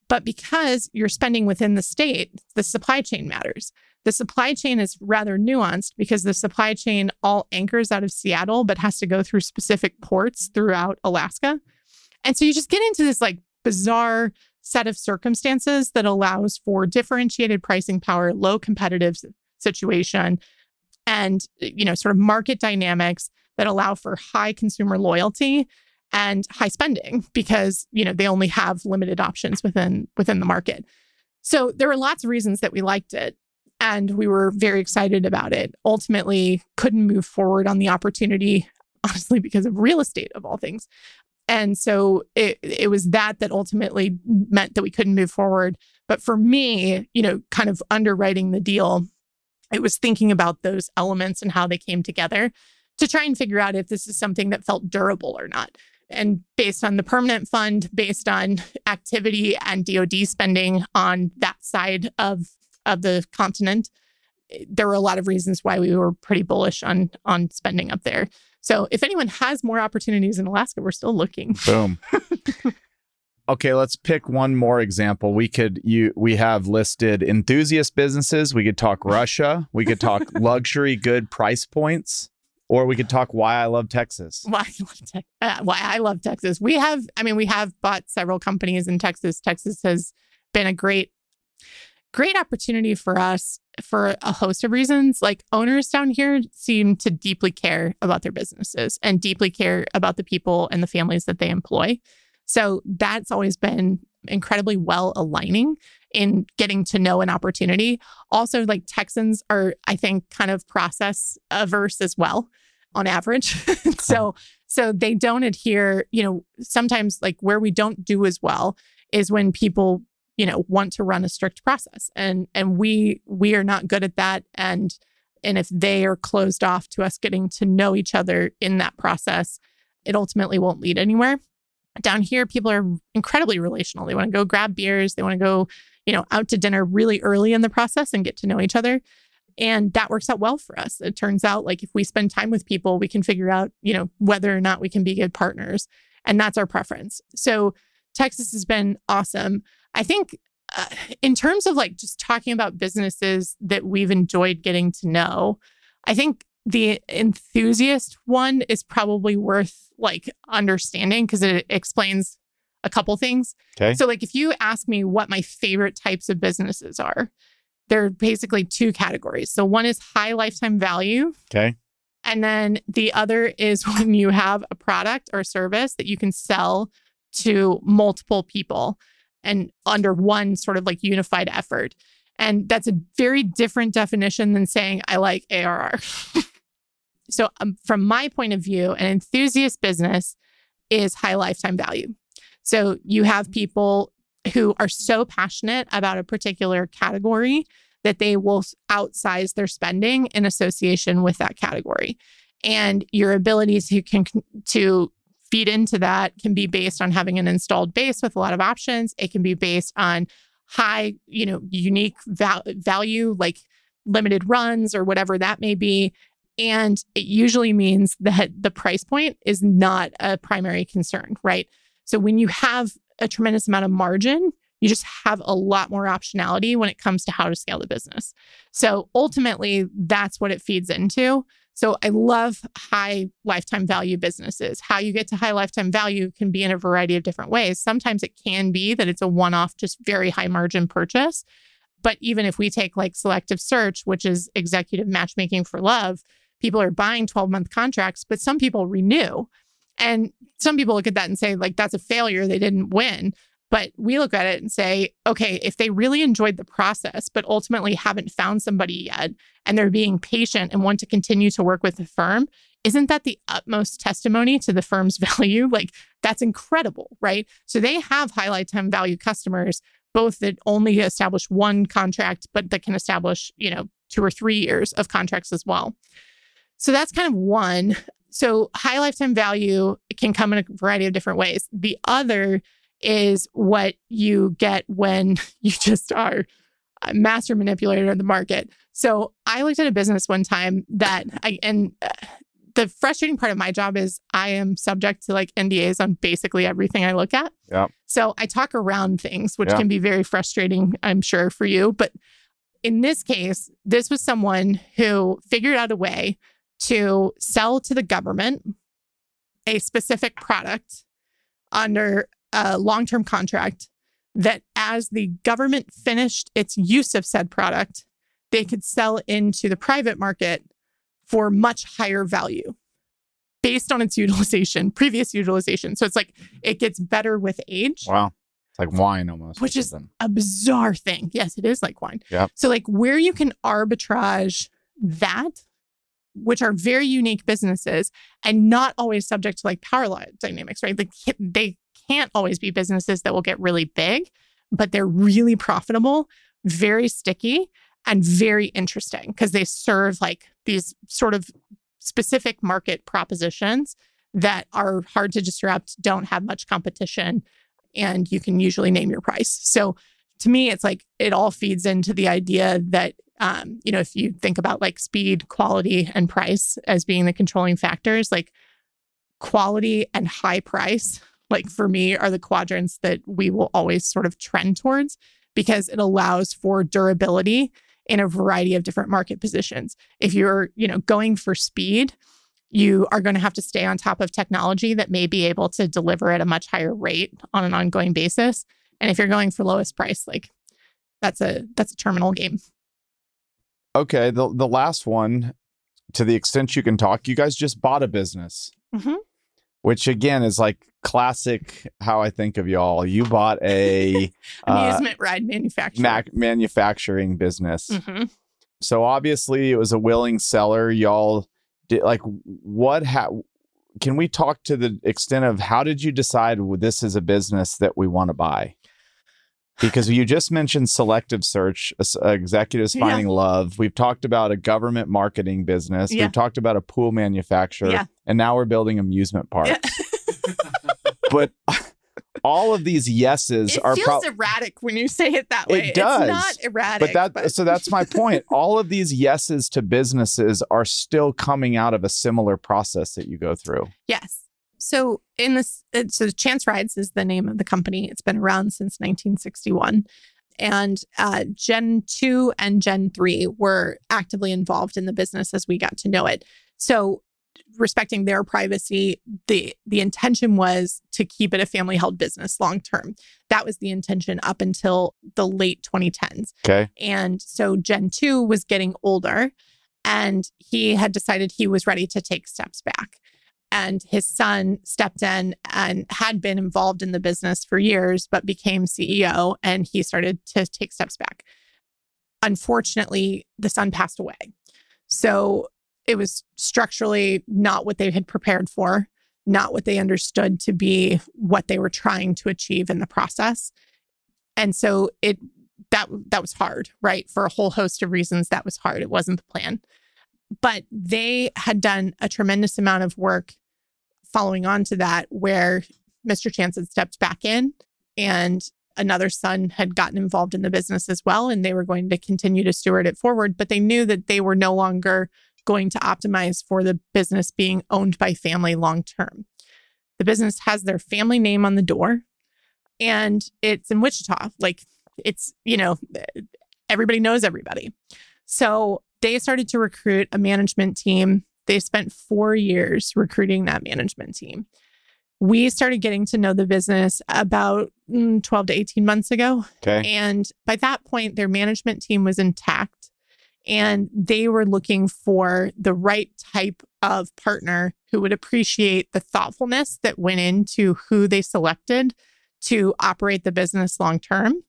But because you're spending within the state, the supply chain matters. The supply chain is rather nuanced because the supply chain all anchors out of Seattle, but has to go through specific ports throughout Alaska. And so you just get into this like bizarre set of circumstances that allows for differentiated pricing power, low competitive situation, and you know, sort of market dynamics that allow for high consumer loyalty and high spending because you know they only have limited options within within the market. So there were lots of reasons that we liked it and we were very excited about it. Ultimately, couldn't move forward on the opportunity, (laughs) honestly, because of real estate of all things. And so it, it was that that ultimately meant that we couldn't move forward. But for me, you know, kind of underwriting the deal, it was thinking about those elements and how they came together to try and figure out if this is something that felt durable or not. And based on the permanent fund, based on (laughs) activity and DoD spending on that side of of the continent, there were a lot of reasons why we were pretty bullish on on spending up there. So if anyone has more opportunities in Alaska, we're still looking. (laughs) Boom. okay, let's pick one more example. We could you we have listed enthusiast businesses. We could talk Russia. We could talk (laughs) luxury good price points. Or we could talk why I love Texas. Why I love, te- uh, why I love Texas. We have, I mean, we have bought several companies in Texas. Texas has been a great great opportunity for us for a host of reasons. Like owners down here seem to deeply care about their businesses and deeply care about the people and the families that they employ. So that's always been incredibly well aligning in getting to know an opportunity. Also, like Texans are, I think, kind of process averse as well on average. (laughs) so so they don't adhere, you know, sometimes like where we don't do as well is when people you know want to run a strict process. And and we we are not good at that. And and if they are closed off to us getting to know each other in that process it ultimately won't lead anywhere. Down here people are incredibly relational. They want to go grab beers. They want to go you know out to dinner really early in the process and get to know each other. And that works out well for us. It turns out like if we spend time with people we can figure out you know whether or not we can be good partners. And that's our preference. So texas has been awesome I think uh, in terms of like just talking about businesses that we've enjoyed getting to know, I think the enthusiast one is probably worth like understanding because it explains a couple things. Okay. So like if you ask me what my favorite types of businesses are, there are basically two categories. So one is high lifetime value. Okay. And then the other is (laughs) when you have a product or service that you can sell to multiple people and under one sort of like unified effort. And that's a very different definition than saying, I like ARR. (laughs) so, um, from my point of view, an enthusiast business is high lifetime value. So, you have people who are so passionate about a particular category that they will outsize their spending in association with that category. And your ability to, can, to feed into that can be based on having an installed base with a lot of options. It can be based on high, you know, unique val- value like limited runs or whatever that may be. And it usually means that the price point is not a primary concern, right? So when you have a tremendous amount of margin, you just have a lot more optionality when it comes to how to scale the business. So ultimately, that's what it feeds into. So I love high lifetime value businesses. How you get to high lifetime value can be in a variety of different ways. Sometimes it can be that it's a one off, just very high margin purchase. But even if we take like selective search, which is executive matchmaking for love, people are buying 12 month contracts, but some people renew. And some people look at that and say, like, that's a failure. They didn't win. But we look at it and say, okay, if they really enjoyed the process, but ultimately haven't found somebody yet, and they're being patient and want to continue to work with the firm, isn't that the utmost testimony to the firm's (laughs) value? Like, that's incredible, right? So they have high lifetime value customers, both that only establish one contract, but that can establish, you know, two or three years of contracts as well. So that's kind of one. So high lifetime value can come in a variety of different ways. The other is what you get when (laughs) you just are a master manipulator of the market. So I looked at a business one time that I, and uh, the frustrating part of my job is I am subject to like NDAs on basically everything I look at. Yeah. So I talk around things, which Yeah. can be very frustrating, I'm sure, for you. But in this case, this was someone who figured out a way to sell to the government a specific product under a long term contract that as the government finished its use of said product, they could sell into the private market for much higher value based on its utilization, previous utilization. So it's like it gets better with age Wow. It's like wine almost. Which is- a bizarre thing. Yes, it is like wine. Yep. So like where you can arbitrage that, which are very unique businesses and not always subject to like power law dynamics, right? Like they can't always be businesses that will get really big, but they're really profitable, very sticky, and very interesting because they serve like these sort of specific market propositions that are hard to disrupt, don't have much competition, and you can usually name your price. So to me, it's like it all feeds into the idea that, um, you know, if you think about like speed, quality, and price as being the controlling factors, like quality and high price, like for me, are the quadrants that we will always sort of trend towards because it allows for durability in a variety of different market positions. If you're, you know, going for speed, you are going to have to stay on top of technology that may be able to deliver at a much higher rate on an ongoing basis. And if you're going for lowest price, like that's a that's a terminal game. Okay. The the last one, to the extent you can talk, you guys just bought a business, Mhm. Which again is like classic how I think of y'all. You bought a (laughs) uh, Amusement ride manufacturer. mac- manufacturing business. Mhm. So obviously it was a willing seller. Y'all did like what ha- can we talk to the extent of how did you decide well, this is a business that we want to buy? Because you just mentioned selective search, uh, executives Yeah. finding love. We've talked about a government marketing business. Yeah. We've talked about a pool manufacturer. Yeah. And now we're building amusement parks. Yeah. (laughs) But all of these yeses It are feels probably erratic when you say it that way. It does. It's not erratic. but that so that's my point. (laughs) All of these yeses to businesses are still coming out of a similar process that you go through. Yes. So in this, so Chance Rides is the name of the company. It's been around since 1961, and uh, Gen two and Gen three were actively involved in the business as we got to know it. So respecting their privacy, the the intention was to keep it a family held business long term. That was the intention up until the late 2010s. Okay. And so Gen 2 was getting older and he had decided he was ready to take steps back. And his son stepped in and had been involved in the business for years, but became CEO and he started to take steps back. Unfortunately, the son passed away. So it was structurally not what they had prepared for, not what they understood to be what they were trying to achieve in the process. And so it that that was hard, right? For a whole host of reasons that was hard. It wasn't the plan. But they had done a tremendous amount of work following on to that where Mr. Chance had stepped back in and another son had gotten involved in the business as well and they were going to continue to steward it forward but they knew that they were no longer going to optimize for the business being owned by family long term. The business has their family name on the door and it's in Wichita. Like it's, you know, everybody knows everybody. So they started to recruit a management team. They spent four years recruiting that management team. We started getting to know the business about mm, 12 to 18 months ago. Okay. And by that point, their management team was intact and they were looking for the right type of partner who would appreciate the thoughtfulness that went into who they selected to operate the business long term,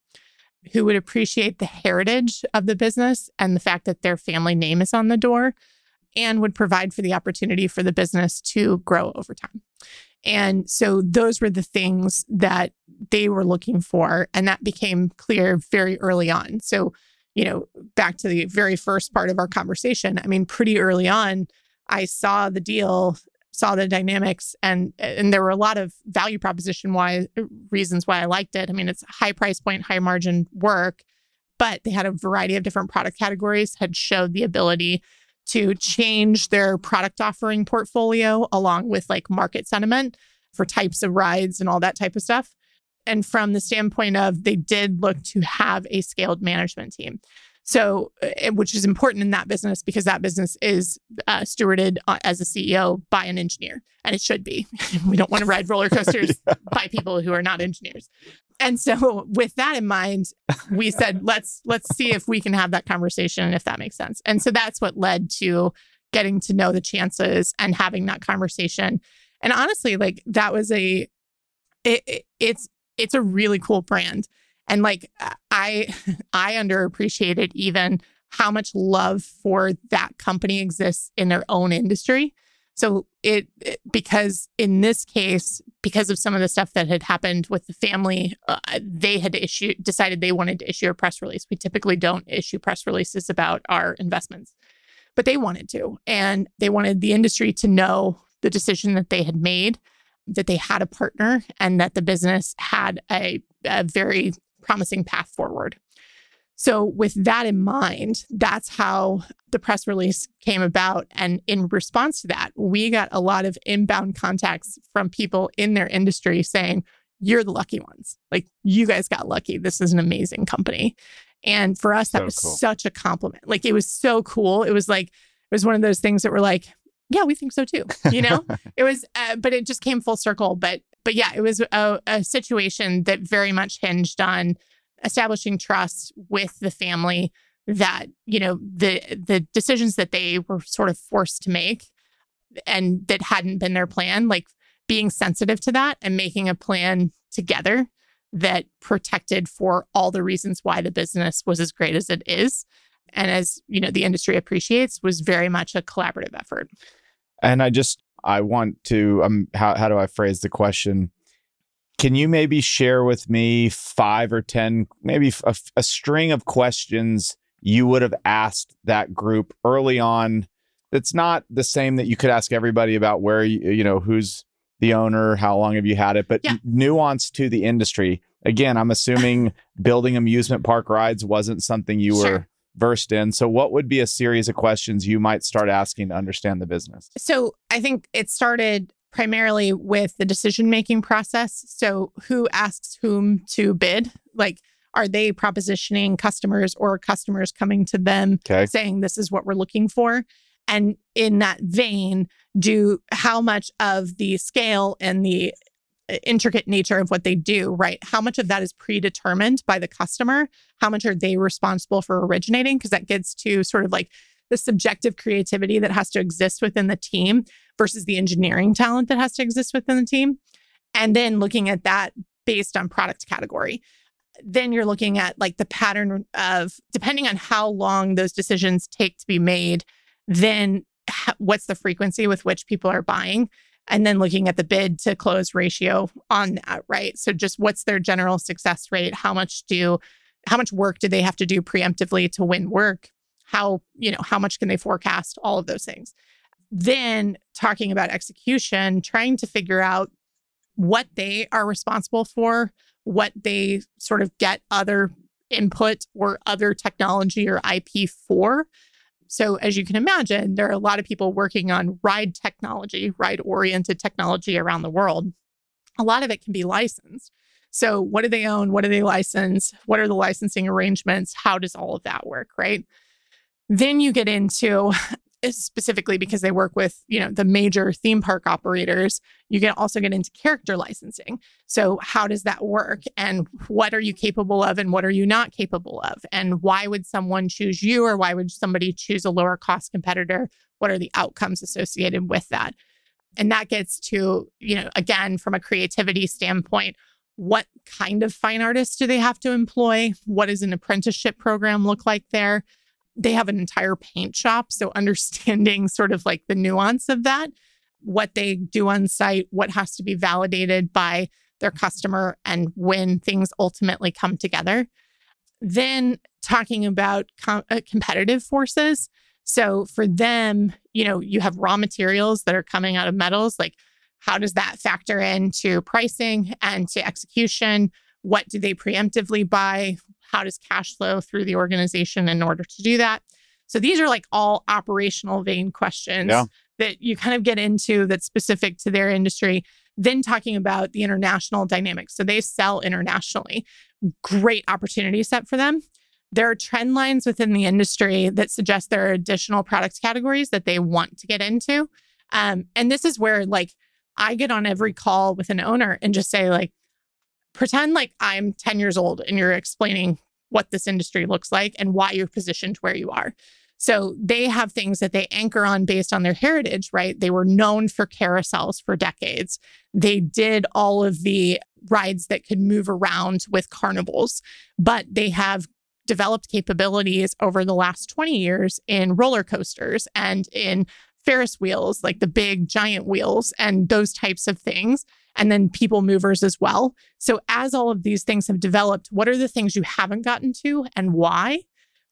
who would appreciate the heritage of the business and the fact that their family name is on the door, and would provide for the opportunity for the business to grow over time. And so those were the things that they were looking for. And that became clear very early on. So, you know, back to the very first part of our conversation, I mean, pretty early on, I saw the deal, saw the dynamics, and and there were a lot of value proposition why reasons why I liked it. I mean, it's high price point, high margin work, but they had a variety of different product categories, had showed the ability to change their product offering portfolio along with like market sentiment for types of rides and all that type of stuff. And from the standpoint of they did look to have a scaled management team. So, eh, which is important in that business because that business is uh, stewarded uh, as a CEO by an engineer, and it should be. (laughs) we don't want to ride roller coasters (laughs) yeah. by people who are not engineers. And so, with that in mind, we said (laughs) let's let's see if we can have that conversation, if that makes sense. And so that's what led to getting to know the chances and having that conversation. And honestly, like that was a it, it, it's it's a really cool brand and like i i underappreciated even how much love for that company exists in their own industry. So it, it because in this case because of some of the stuff that had happened with the family uh, they had issued decided they wanted to issue a press release. We typically don't issue press releases about our investments but they wanted to. And they wanted the industry to know the decision that they had made that they had a partner and that the business had a, a very promising path forward. So, with that in mind, that's how the press release came about. And in response to that, we got a lot of inbound contacts from people in their industry saying, You're the lucky ones. Like, you guys got lucky. This is an amazing company. And for us, that so was cool. such a compliment. Like, it was so cool. It was like, it was one of those things that were like, yeah, we think so too. You know, (laughs) it was, uh, but it just came full circle. But, but yeah, it was a, a situation that very much hinged on establishing trust with the family that you know the the decisions that they were sort of forced to make and that hadn't been their plan like being sensitive to that and making a plan together that protected for all the reasons why the business was as great as it is and as you know the industry appreciates was very much a collaborative effort. And i just i want to um how, how do i phrase the question can you maybe share with me five or 10, maybe a, a string of questions you would have asked that group early on? That's not the same that you could ask everybody about where you, you know, who's the owner, how long have you had it, but yeah. nuance to the industry. Again, I'm assuming building amusement park rides wasn't something you sure. were versed in. So, what would be a series of questions you might start asking to understand the business? So, I think it started primarily with the decision making process. So, who asks whom to bid? Like, are they propositioning customers or customers coming to them okay. saying, this is what we're looking for? And in that vein, do how much of the scale and the intricate nature of what they do, right? How much of that is predetermined by the customer? How much are they responsible for originating? Because that gets to sort of like the subjective creativity that has to exist within the team versus the engineering talent that has to exist within the team. And then looking at that based on product category. Then you're looking at like the pattern of depending on how long those decisions take to be made, then what's the frequency with which people are buying? And then looking at the bid to close ratio on that, right? So just what's their general success rate? How much do how much work do they have to do preemptively to win work? How, you know, how much can they forecast? All of those things. Then talking about execution, trying to figure out what they are responsible for, what they sort of get other input or other technology or IP for. So, as you can imagine, there are a lot of people working on ride technology, ride oriented technology around the world. A lot of it can be licensed. So, what do they own? What do they license? What are the licensing arrangements? How does all of that work? Right. Then you get into specifically because they work with you know the major theme park operators you can also get into character licensing. So how does that work? And what are you capable of and what are you not capable of? And why would someone choose you or why would somebody choose a lower cost competitor? What are the outcomes associated with that? And that gets to you know again from a creativity standpoint what kind of fine artists do they have to employ? What does an apprenticeship program look like there? They have an entire paint shop. So, understanding sort of like the nuance of that, what they do on site, what has to be validated by their customer, and when things ultimately come together. Then, talking about com- uh, competitive forces. So, for them, you know, you have raw materials that are coming out of metals, like how does that factor into pricing and to execution? What do they preemptively buy? How does cash flow through the organization in order to do that? So these are like all operational vein questions yeah. that you kind of get into that's specific to their industry. Then talking about the international dynamics. So they sell internationally. Great opportunity set for them. There are trend lines within the industry that suggest there are additional product categories that they want to get into. Um, and this is where like I get on every call with an owner and just say, like, pretend like I'm 10 years old and you're explaining what this industry looks like and why you're positioned where you are. So they have things that they anchor on based on their heritage, right? They were known for carousels for decades. They did all of the rides that could move around with carnivals, but they have developed capabilities over the last 20 years in roller coasters and in Ferris wheels, like the big giant wheels and those types of things. And then people movers as well. So, as all of these things have developed, what are the things you haven't gotten to and why?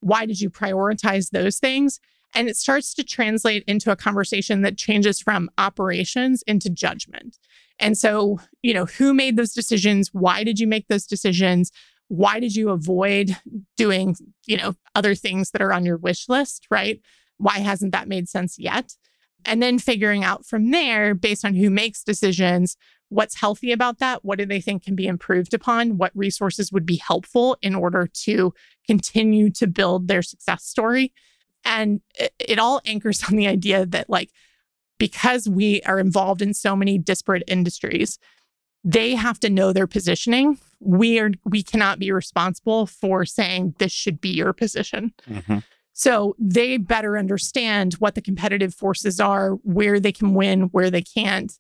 Why did you prioritize those things? And it starts to translate into a conversation that changes from operations into judgment. And so, you know, who made those decisions? Why did you make those decisions? Why did you avoid doing, you know, other things that are on your wish list, right? Why hasn't that made sense yet? And then figuring out from there, based on who makes decisions, what's healthy about that? What do they think can be improved upon? What resources would be helpful in order to continue to build their success story? And it, it all anchors on the idea that, like, because we are involved in so many disparate industries, they have to know their positioning. We are we cannot be responsible for saying this should be your position. Mm-hmm. So they better understand what the competitive forces are, where they can win, where they can't,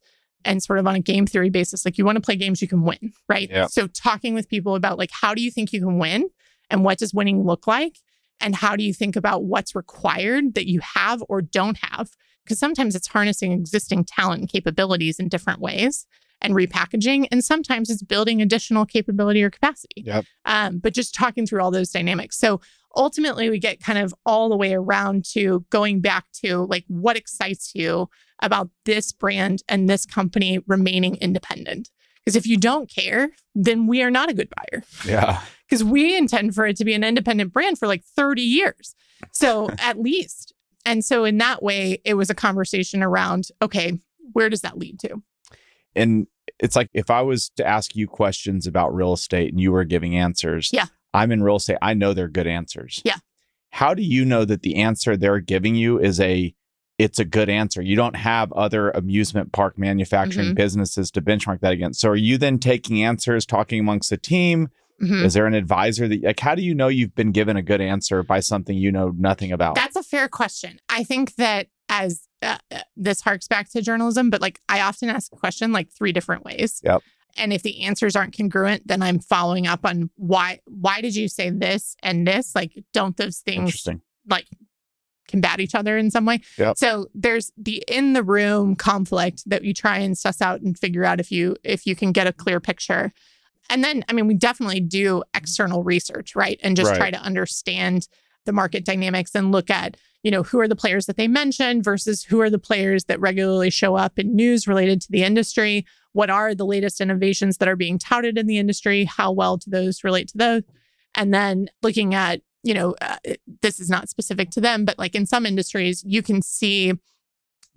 and sort of on a game theory basis. Like you want to play games you can win, right? Yeah. So talking with people about like how do you think you can win and what does winning look like? And how do you think about what's required that you have or don't have? Because sometimes it's harnessing existing talent and capabilities in different ways and repackaging. And sometimes it's building additional capability or capacity. Yep. Um, but just talking through all those dynamics. So ultimately we get kind of all the way around to going back to like what excites you about this brand and this company remaining independent. Because if you don't care, then we are not a good buyer. Yeah. (laughs) Because we intend for it to be an independent brand for like 30 years. So (laughs) at least. And so in that way, it was a conversation around okay, where does that lead to? And it's like if I was to ask you questions about real estate and you were giving answers, yeah. I'm in real estate. I know they're good answers. Yeah. How do you know that the answer they're giving you is a it's a good answer. You don't have other amusement park manufacturing mm-hmm. businesses to benchmark that against. So are you then taking answers, talking amongst the team? Mm-hmm. Is there an advisor that like how do you know you've been given a good answer by something you know nothing about? That's a fair question. I think that as uh, uh this harks back to journalism, but like I often ask a question like three different ways. Yep and if the answers aren't congruent then i'm following up on why why did you say this and this? Like don't those things like combat each other in some way? Yep. so there's the in the room conflict that you try and suss out and figure out if you if you can get a clear picture. And then i mean we definitely do external research right? And just right. try to understand the market dynamics and look at you know who are the players that they mention versus who are the players that regularly show up in news related to the industry what are the latest innovations that are being touted in the industry? How well do those relate to those? And then looking at you know uh, this is not specific to them but like in some industries you can see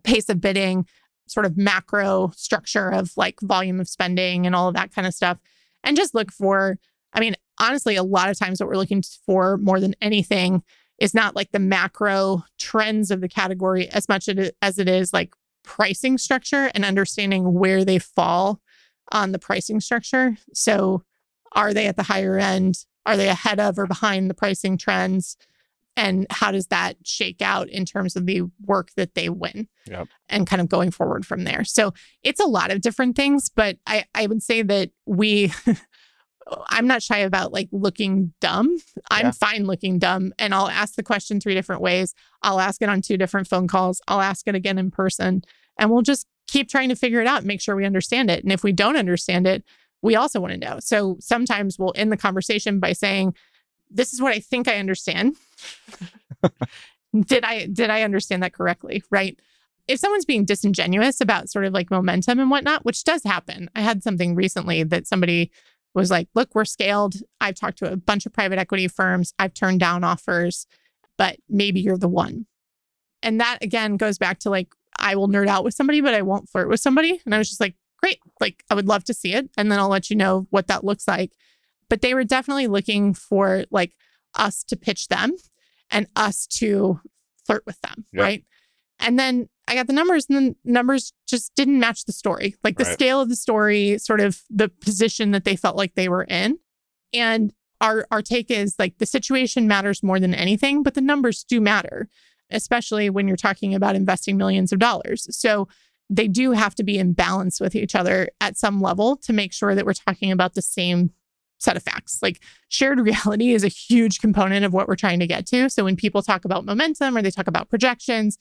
pace of bidding sort of macro structure of like volume of spending and all of that kind of stuff. And just look for i mean honestly a lot of times what we're looking for more than anything is not like the macro trends of the category as much as it is like pricing structure and understanding where they fall on the pricing structure. So, are they at the higher end? Are they ahead of or behind the pricing trends? and how does that shake out in terms of the work that they win Yep. and kind of going forward from there so it's a lot of different things but i i would say that we (laughs) i'm not shy about like looking dumb. I'm Yeah. fine looking dumb and i'll ask the question three different ways. I'll ask it on two different phone calls. I'll ask it again in person and we'll just keep trying to figure it out and make sure we understand it. And if we don't understand it we also want to know. So sometimes we'll end the conversation by saying this is what i think i understand. Did i did i understand that correctly right? If someone's being disingenuous about sort of like momentum and whatnot which does happen. I had something recently that somebody was like look we're scaled. I've talked to a bunch of private equity firms. I've turned down offers but maybe you're the one. And that again goes back to like i will nerd out with somebody but i won't flirt with somebody. And i was just like great. Like i would love to see it and then i'll let you know what that looks like. But they were definitely looking for like us to pitch them and us to flirt with them Yep. right? And then i got the numbers and the numbers just didn't match the story like the Right. scale of the story sort of the position that they felt like they were in and our our take is like the situation matters more than anything but the numbers do matter especially when you're talking about investing millions of dollars so they do have to be in balance with each other at some level to make sure that we're talking about the same set of facts. Like shared (laughs) reality is a huge component of what we're trying to get to. So when people talk about momentum or they talk about projections,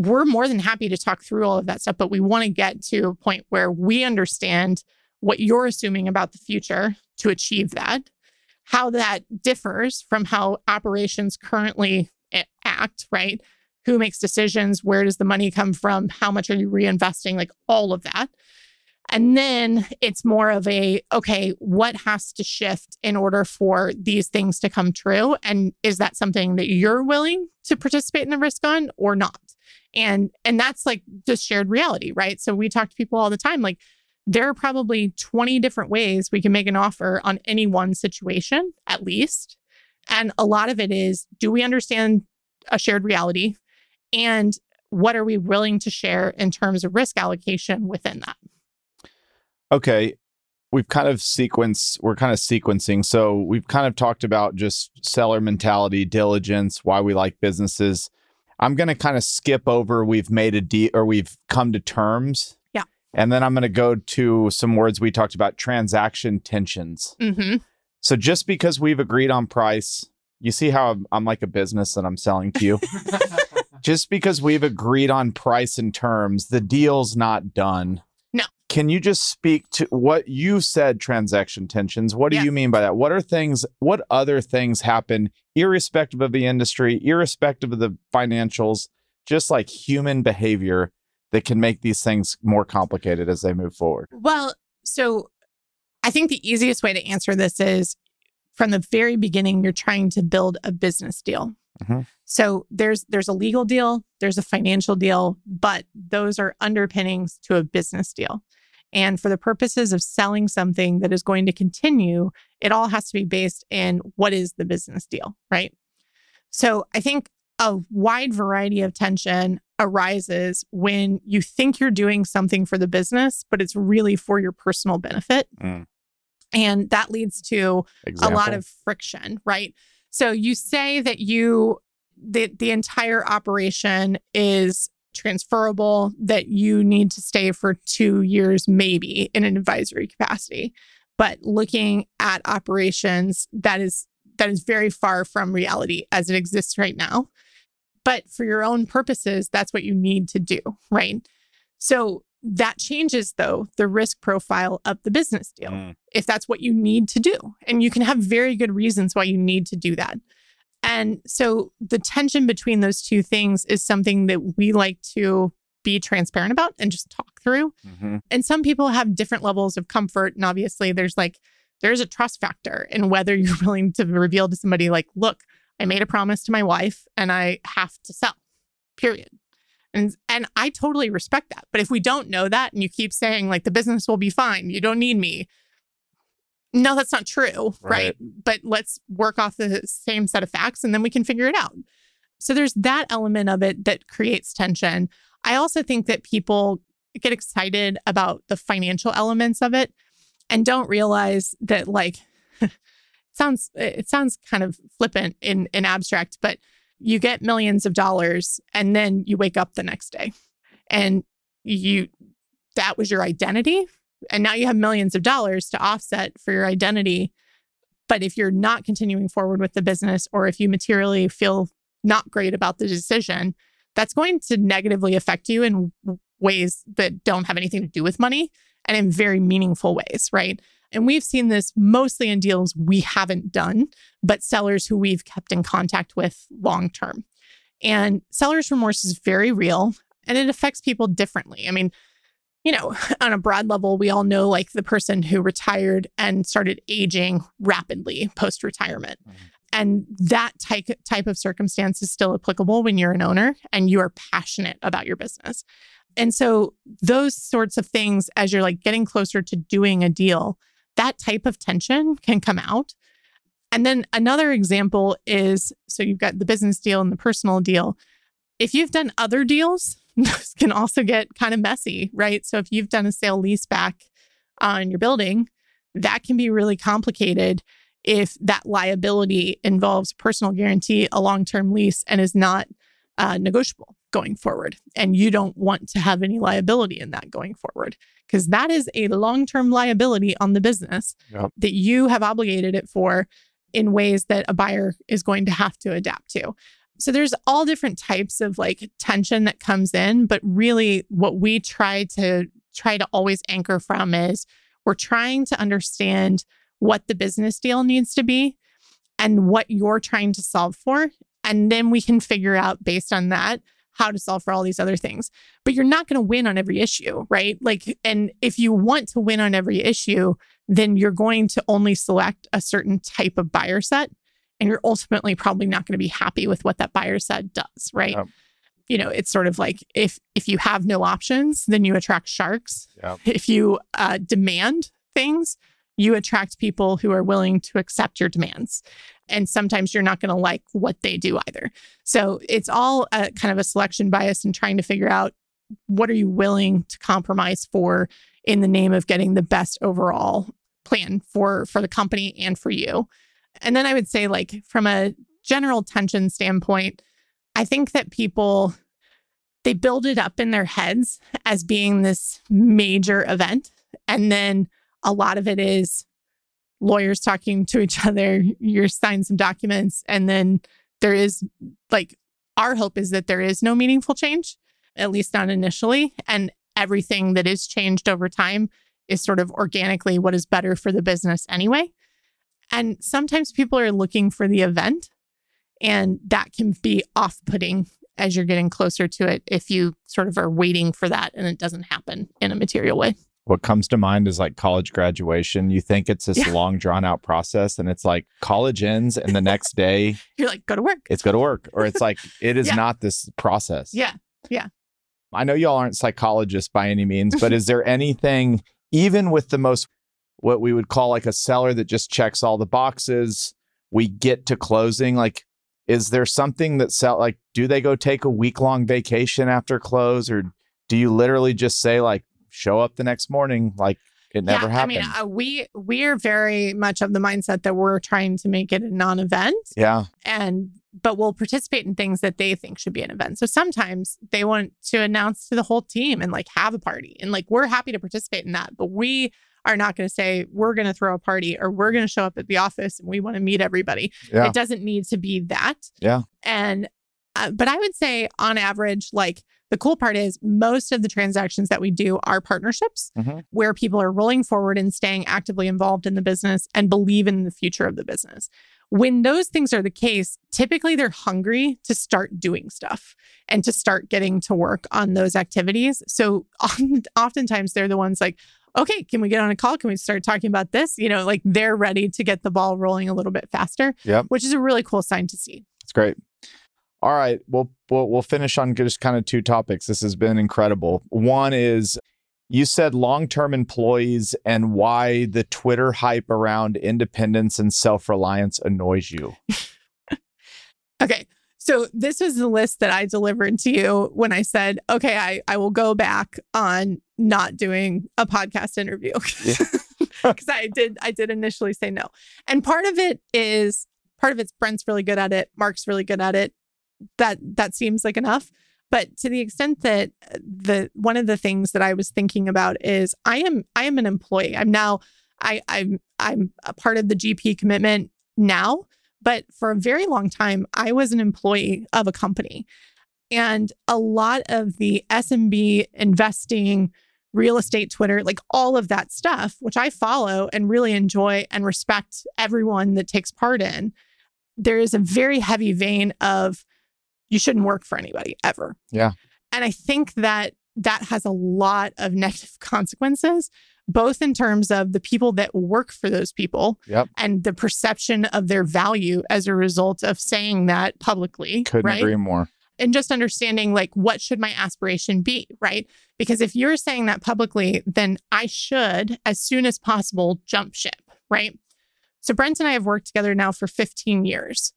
we're more than happy to talk through all of that stuff, but we want to get to a point where we understand what you're assuming about the future to achieve that, how that differs from how operations currently eh, act, right? Who makes decisions? Where does the money come from? How much are you reinvesting? Like all of that. And then it's more of a okay, what has to shift in order for these things to come true? And is that something that you're willing to participate in the risk on or not? And and that's like just shared reality, right? So we talk to people all the time like there are probably 20 different ways we can make an offer on any one situation at least. And a lot of it is do we understand a shared reality and what are we willing to share in terms of risk allocation within that? Okay. We've kind of sequenced, we're kind of sequencing. So we've kind of talked about just seller mentality, diligence, why we like businesses. I'm going to kind of skip over we've made a deal or we've come to terms. Yeah. And then I'm going to go to some words we talked about transaction tensions. Mm-hmm. So just because we've agreed on price, you see how I'm, I'm like a business that I'm selling to you. (laughs) just because we've agreed on price and terms, the deal's not done. Can you just speak to what you said transaction tensions? What do Yeah. you mean by that? What are things, what other things happen, irrespective of the industry, irrespective of the financials, just like human behavior that can make these things more complicated as they move forward? Well, so I think the easiest way to answer this is from the very beginning, you're trying to build a business deal. Mhm. So there's there's a legal deal, there's a financial deal, but those are underpinnings to a business deal. And for the purposes of selling something that is going to continue, it all has to be based in what is the business deal, right? So I think a wide variety of tension arises when you think you're doing something for the business, but it's really for your personal benefit. Mm. And that leads to Example. a lot of friction, right? So you say that you the the entire operation is transferable that you need to stay for 2 years maybe in an advisory capacity. But looking at operations that is that is very far from reality as it exists right now. But for your own purposes, that's what you need to do, right? So that changes though the risk profile of the business deal Mm. if that's what you need to do. And you can have very good reasons why you need to do that. And so the tension between those two things is something that we like to be transparent about and just talk through. Mhm. And some people have different levels of comfort. And obviously, there's like, there's a trust factor in whether (laughs) you're willing to reveal to somebody, like, look, I made a promise to my wife and I have to sell, period. And, and I totally respect that. But if we don't know that and you keep saying, like, the business will be fine, you don't need me, no, that's not true. Right. Right. But let's work off the same set of facts and then we can figure it out. So there's that element of it that creates tension. I also think that people get excited about the financial elements of it and don't realize that, like, (laughs) sounds it sounds kind of flippant in in abstract, but you get millions of dollars and then you wake up the next day and you that was your identity and now you have millions of dollars to offset for your identity but if you're not continuing forward with the business or if you materially feel not great about the decision that's going to negatively affect you in ways that don't have anything to do with money and in very meaningful ways right and we've seen this mostly in deals we haven't done, but sellers who we've kept in contact with long term. And seller's remorse is very real and it affects people differently. I mean, you know, (laughs) on a broad level, we all know like the person who retired and started aging rapidly post retirement. Mm-hmm. And that type, type of circumstance is still applicable when you're an owner and you are passionate about your business. And so, those sorts of things, as you're like getting closer to doing a deal, that type of tension can come out. And then another example is so you've got the business deal and the personal deal. If you've done other deals, those (laughs) can also get kind of messy, right? So if you've done a sale lease back on your building, that can be really complicated if that liability involves personal guarantee, a long term lease, and is not uh, negotiable going forward. And you don't want to have any liability in that going forward because that is a long term liability on the business yep. that you have obligated it for in ways that a buyer is going to have to adapt to. So there's all different types of like tension that comes in, but really what we try to try to always anchor from is we're trying to understand what the business deal needs to be and what you're trying to solve for and then we can figure out based on that how to solve for all these other things. But you're not going to win on every issue, right? Like, and if you want to win on every issue, then you're going to only select a certain type of buyer set. And you're ultimately probably not going to be happy with what that buyer said does, right? You know, it's sort of like if if you have no options, then you attract sharks. (laughs) If you uh, demand things, you attract people who are willing to accept your demands. And sometimes you're not going to like what they do either. So it's all a, kind of a selection bias and trying to figure out what are you willing to compromise for in the name of getting the best overall plan for for the company and for you. And then I would say like from a general tension standpoint, I think that people they build it up in their heads as being this major event and then a lot of it is lawyers talking to each (laughs) other, you're signing some documents, and then there is like our hope is that there is no meaningful change, at least not initially. And everything that is changed over time is sort of organically what is better for the business anyway. And sometimes people are looking for the event, and that can be off putting as you're getting closer to it if you sort of are waiting for that and it doesn't happen in a material way what comes to mind is like college graduation. You think it's this yeah. long drawn out process and it's like college ends and the next day (laughs) you're like, go to work. It's go to work. Or it's like, it is yeah. not this process. Yeah. Yeah. I know y'all aren't psychologists by any means, but is there anything, even with the most, what we would call like a seller that just checks all the boxes, we get to closing? Like, is there something that sell, like, do they go take a week long vacation after close? Or do you literally just say, like, show up the next morning like it never yeah, happened. I mean, uh, we we are very much of the mindset that we're trying to make it a non-event. Yeah. And but we'll participate in things that they think should be an event. So sometimes they want to announce to the whole team and like have a party. And like we're happy to participate in that, but we are not going to say we're going to throw a party or we're going to show up at the office and we want to meet everybody. Yeah. It doesn't need to be that. Yeah. And uh, but I would say on average like the cool part is most of the transactions that we do are partnerships mm-hmm. where people are rolling forward and staying actively involved in the business and believe in the future of the business. When those things are the case, typically they're hungry to start doing stuff and to start getting to work on those activities. So (laughs) oftentimes they're the ones like, okay, can we get on a call? Can we start talking about this? You know, like they're ready to get the ball rolling a little bit faster, yep. which is a really cool sign to see. It's great. All right, we'll, we'll we'll finish on just kind of two topics. This has been incredible. One is you said long-term employees and why the Twitter hype around independence and self-reliance annoys you. (laughs) okay. So this was the list that I delivered to you when I said, okay, I, I will go back on not doing a podcast interview. (laughs) because I did I did initially say no. And part of it is part of it's Brent's really good at it, Mark's really good at it. That that seems like enough. But to the extent that uh, the one of the things that I was thinking about is I am I am an employee. I'm now I I'm I'm a part of the GP commitment now, but for a very long time I was an employee of a company. And a lot of the SMB investing, real estate Twitter, like all of that stuff, which I follow and really enjoy and respect everyone that takes part in, there is a very heavy vein of you shouldn't work for anybody ever. Yeah. And I think that that has a lot of (laughs) negative consequences, both in terms of the people that work for those people Yep. and the perception of their value as a result of saying that publicly. Couldn't right? agree more. and just understanding like what should my aspiration be right because if you're saying that publicly then i should as soon as possible jump ship right so brent and i have worked together now for 15 years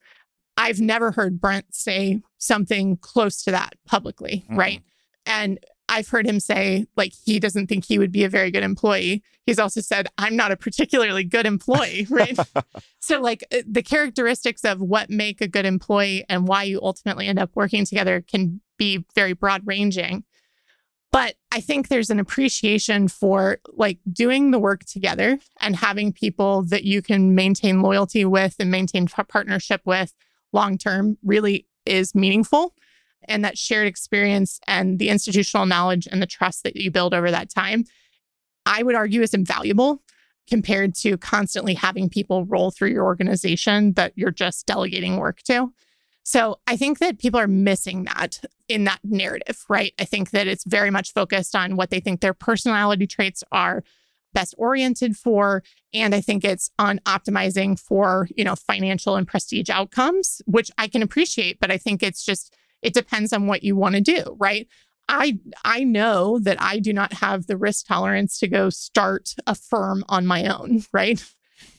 i've never heard brent say something close to that publicly Mm-mm. right and I've heard him say like he doesn't think he would be a very good employee. He's also said I'm not a particularly good employee, right? (laughs) so like uh, the characteristics of what make a good employee and why you ultimately end up working together can be very broad ranging. But I think there's an appreciation for like doing the work together and having people that you can maintain loyalty with and maintain partnership with long term really is meaningful and that shared experience and the institutional knowledge and the trust that you build over that time, I would argue is invaluable compared to constantly having people roll through your organization that you're just delegating work to. So I think that people are missing that in that narrative, right? I think that it's very much focused on what they think their personality traits are best oriented for and i think it's on optimizing for you know financial and prestige outcomes which i can appreciate but i think it's just it depends on what you want to do right? I i know that i do not have the risk tolerance to go start a firm on my own (laughs) right?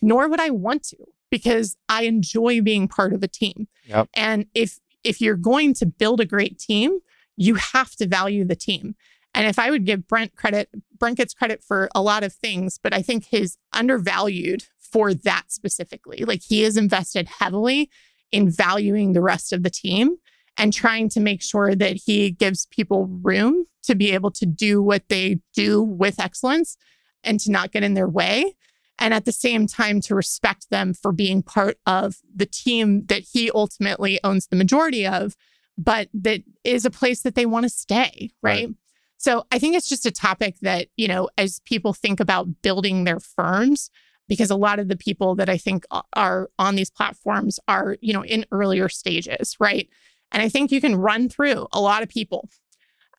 Nor would i want to because i enjoy being part of a team. Yep. and if if you're going to build a great team you have to value the team. And if i would give brent credit brent gets credit for a lot of things but i think he's undervalued for that specifically. Like he is invested heavily in valuing the rest of the team and trying to make sure that he gives people room to be able to do what they do with excellence and to not get in their way. And at the same time, to respect them for being part of the team that he ultimately owns the majority of, but that is a place that they want to stay. Right? Right. So I think it's just a topic that, you know, as people think about building their firms, because a lot of the people that I think are on these platforms are, you know, in earlier stages, right? And I think you can run through a lot of people.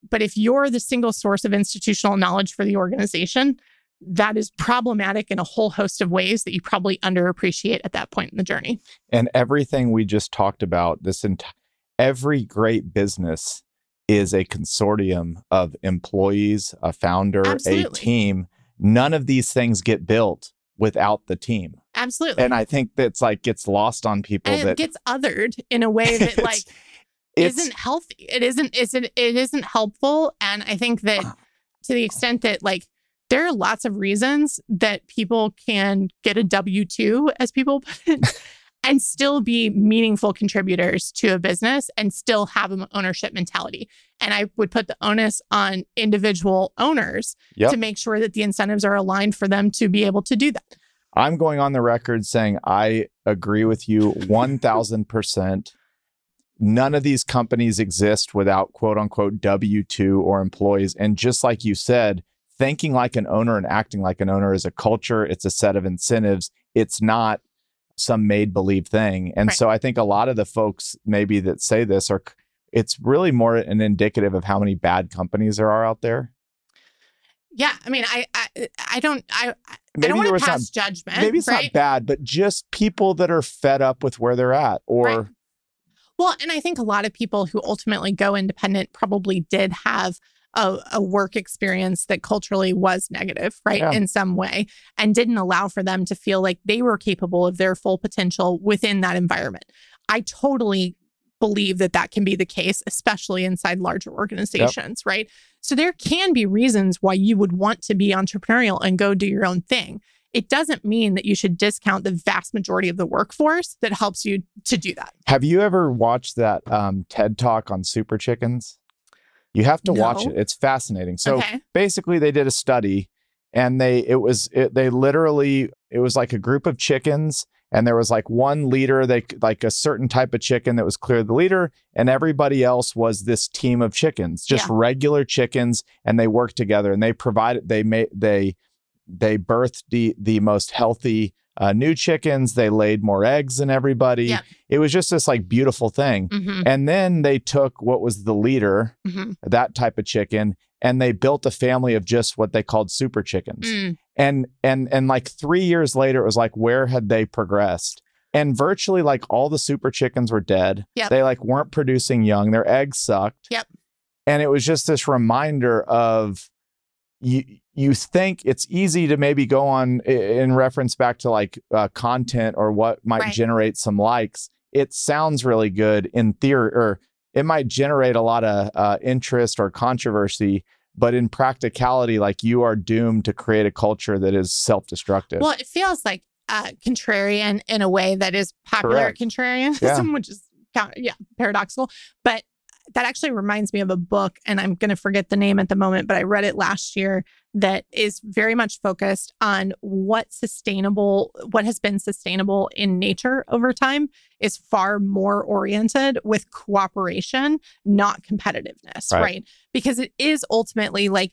But if you're the single source of institutional knowledge for the organization, that is problematic in a whole host of ways that you probably underappreciate at that point in the journey. And everything we just talked about, this entire every great business is a consortium of employees, a founder, a team. None of these things get built without the team. Absolutely. And I think that's like gets lost on people and it that gets othered in a way that (laughs) like it's, isn't healthy. It isn't isn't it isn't helpful. And I think that uh-huh. to the extent that like there are lots of reasons that people can get a W two, as people put it, (laughs) and still be meaningful contributors to a business and still have an ownership mentality. And I would put the onus on individual owners Yep. to make sure that the incentives are aligned for them to be able to do that. I'm going on the record saying I agree with you 1000%. None of these companies exist without quote unquote W 2 or employees. And just like you said, thinking like an owner and acting like an owner is a culture, it's a set of incentives. It's not some made believe thing. And Right. so I think a lot of the folks maybe that say this are, it's really more an indicative of how many bad companies there are out there. Yeah, I mean, I I, I don't I I Maybe don't there want to not pass judgment. maybe it's right? not bad, but just people that are fed up with where they're at or Right. Well, and I think a lot of people who ultimately go independent probably did have a, a work experience that culturally was negative, right, Yeah. in some way, and didn't allow for them to feel like they were capable of their full potential within that environment. I totally believe that that can be the case, especially inside larger organizations, right? So there can be reasons why you would want to be entrepreneurial and go do your own thing. It doesn't mean that you should discount the vast majority of the workforce that helps you to do that. Have you ever watched that um, TED talk on super chickens? You have to watch it. It's fascinating. So okay. basically, they did a study, and they it was it, they literally it was like a group of chickens, and there was like one leader, they like a certain type of chicken that was clearly the leader, and everybody else was this team of chickens, just Yeah. regular chickens, and they worked together, and they provided they made they they birthed the the most healthy uh, new chickens. They laid more eggs than everybody. Yeah. It was just this like beautiful thing. hmm And then they took what was the leader, hmm that type of chicken, and they built a family of just what they called super chickens. Mm, And and and like 3 years later it was like where had they progressed? And virtually like all the super chickens were dead. Yep. They like weren't producing young. Their eggs sucked. Yep. And it was just this reminder of you you think it's easy to maybe go on in reference back to like uh, content or what might Right. generate some likes. It sounds really good in theory, or it might generate a lot of uh, interest or controversy. But in practicality, like you are doomed to create a culture that is self-destructive. Well, it feels like uh, contrarian in a way that is popular Correct. contrarianism, Yeah. (laughs) which is yeah paradoxical. But that actually reminds me of a book, and I'm going to forget the name at the moment, but I read it last year that is very much focused on what sustainable, what has been sustainable in nature over time is far more oriented with cooperation, not competitiveness, Right. right? Because it is ultimately like,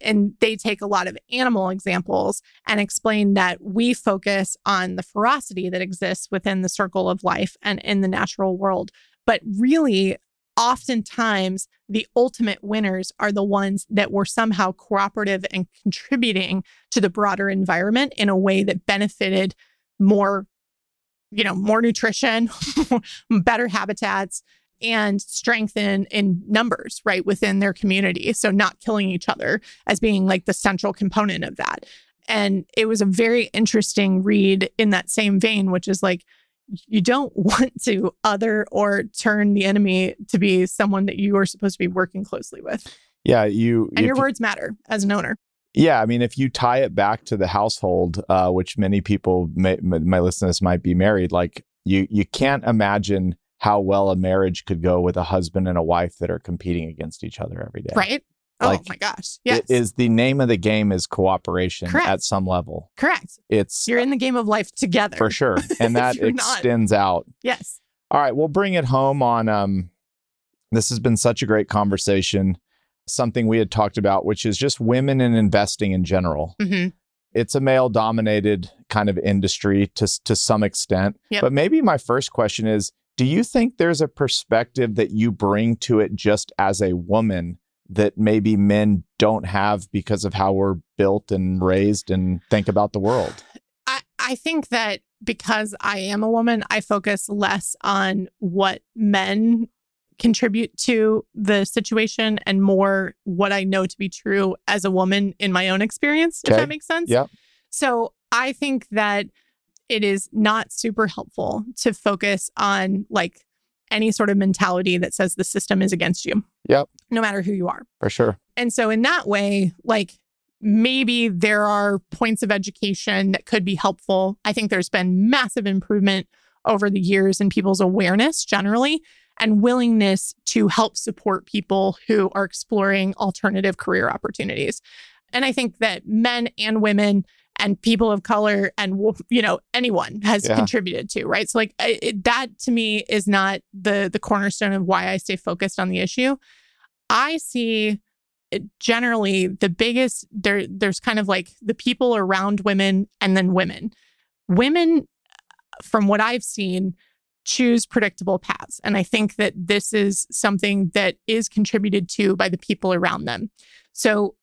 and they take a lot of animal examples and explain that we focus on the ferocity that exists within the circle of life and in the natural world. But really, oftentimes, the ultimate winners are the ones that were somehow cooperative and contributing to the broader environment in a way that benefited more, you know, more nutrition, (laughs) better habitats, and strengthen in numbers, right, within their community. So not killing each other as being like the central component of that. And it was a very interesting read in that same vein, which is like, you don't want to other or turn the enemy to be someone that you are supposed to be working closely with. yeah, you. And your you- words matter as an owner. Yeah, I mean, if you tie it back to the household, uh, which many people may, m- my listeners might be married, like you, you can't imagine how well a marriage could go with a husband and a wife that are competing against each other every day. Right? Like, oh my gosh. Yes. It is the name of the game is cooperation Correct. at some level. Correct. It's You're in the game of life together. for sure, (laughs) and that You're not. extends out. Yes. All right, we'll bring it home on. Um, this has been such a great conversation. Something we had talked about, which is just women and investing in general. hmm it's a male dominated kind of industry to to some extent. Yep. But maybe my first question is do you think there's a perspective that you bring to it just as a woman that maybe men don't have because of how we're built and raised and think about the world? I, I think that because I am a woman, I focus less on what men contribute to the situation and more what I know to be true as a woman in my own experience, if that makes sense. Yep. So I think that it is not super helpful to focus on like any sort of mentality that says the system is against you. Yep. No matter who you are. For sure. And so, in that way, like maybe there are points of education that could be helpful. I think there's been massive improvement over the years in people's awareness generally and willingness to help support people who are exploring alternative career opportunities. And I think that men and women and people of color and you know anyone has Yeah. contributed to right? So like it, that to me is not the the cornerstone of why i stay focused on the issue. I see uh, generally the biggest there there's kind of like the people around women and then women. Women uh, from what i've seen choose predictable paths and i think that this is something that is contributed to by the people around them. So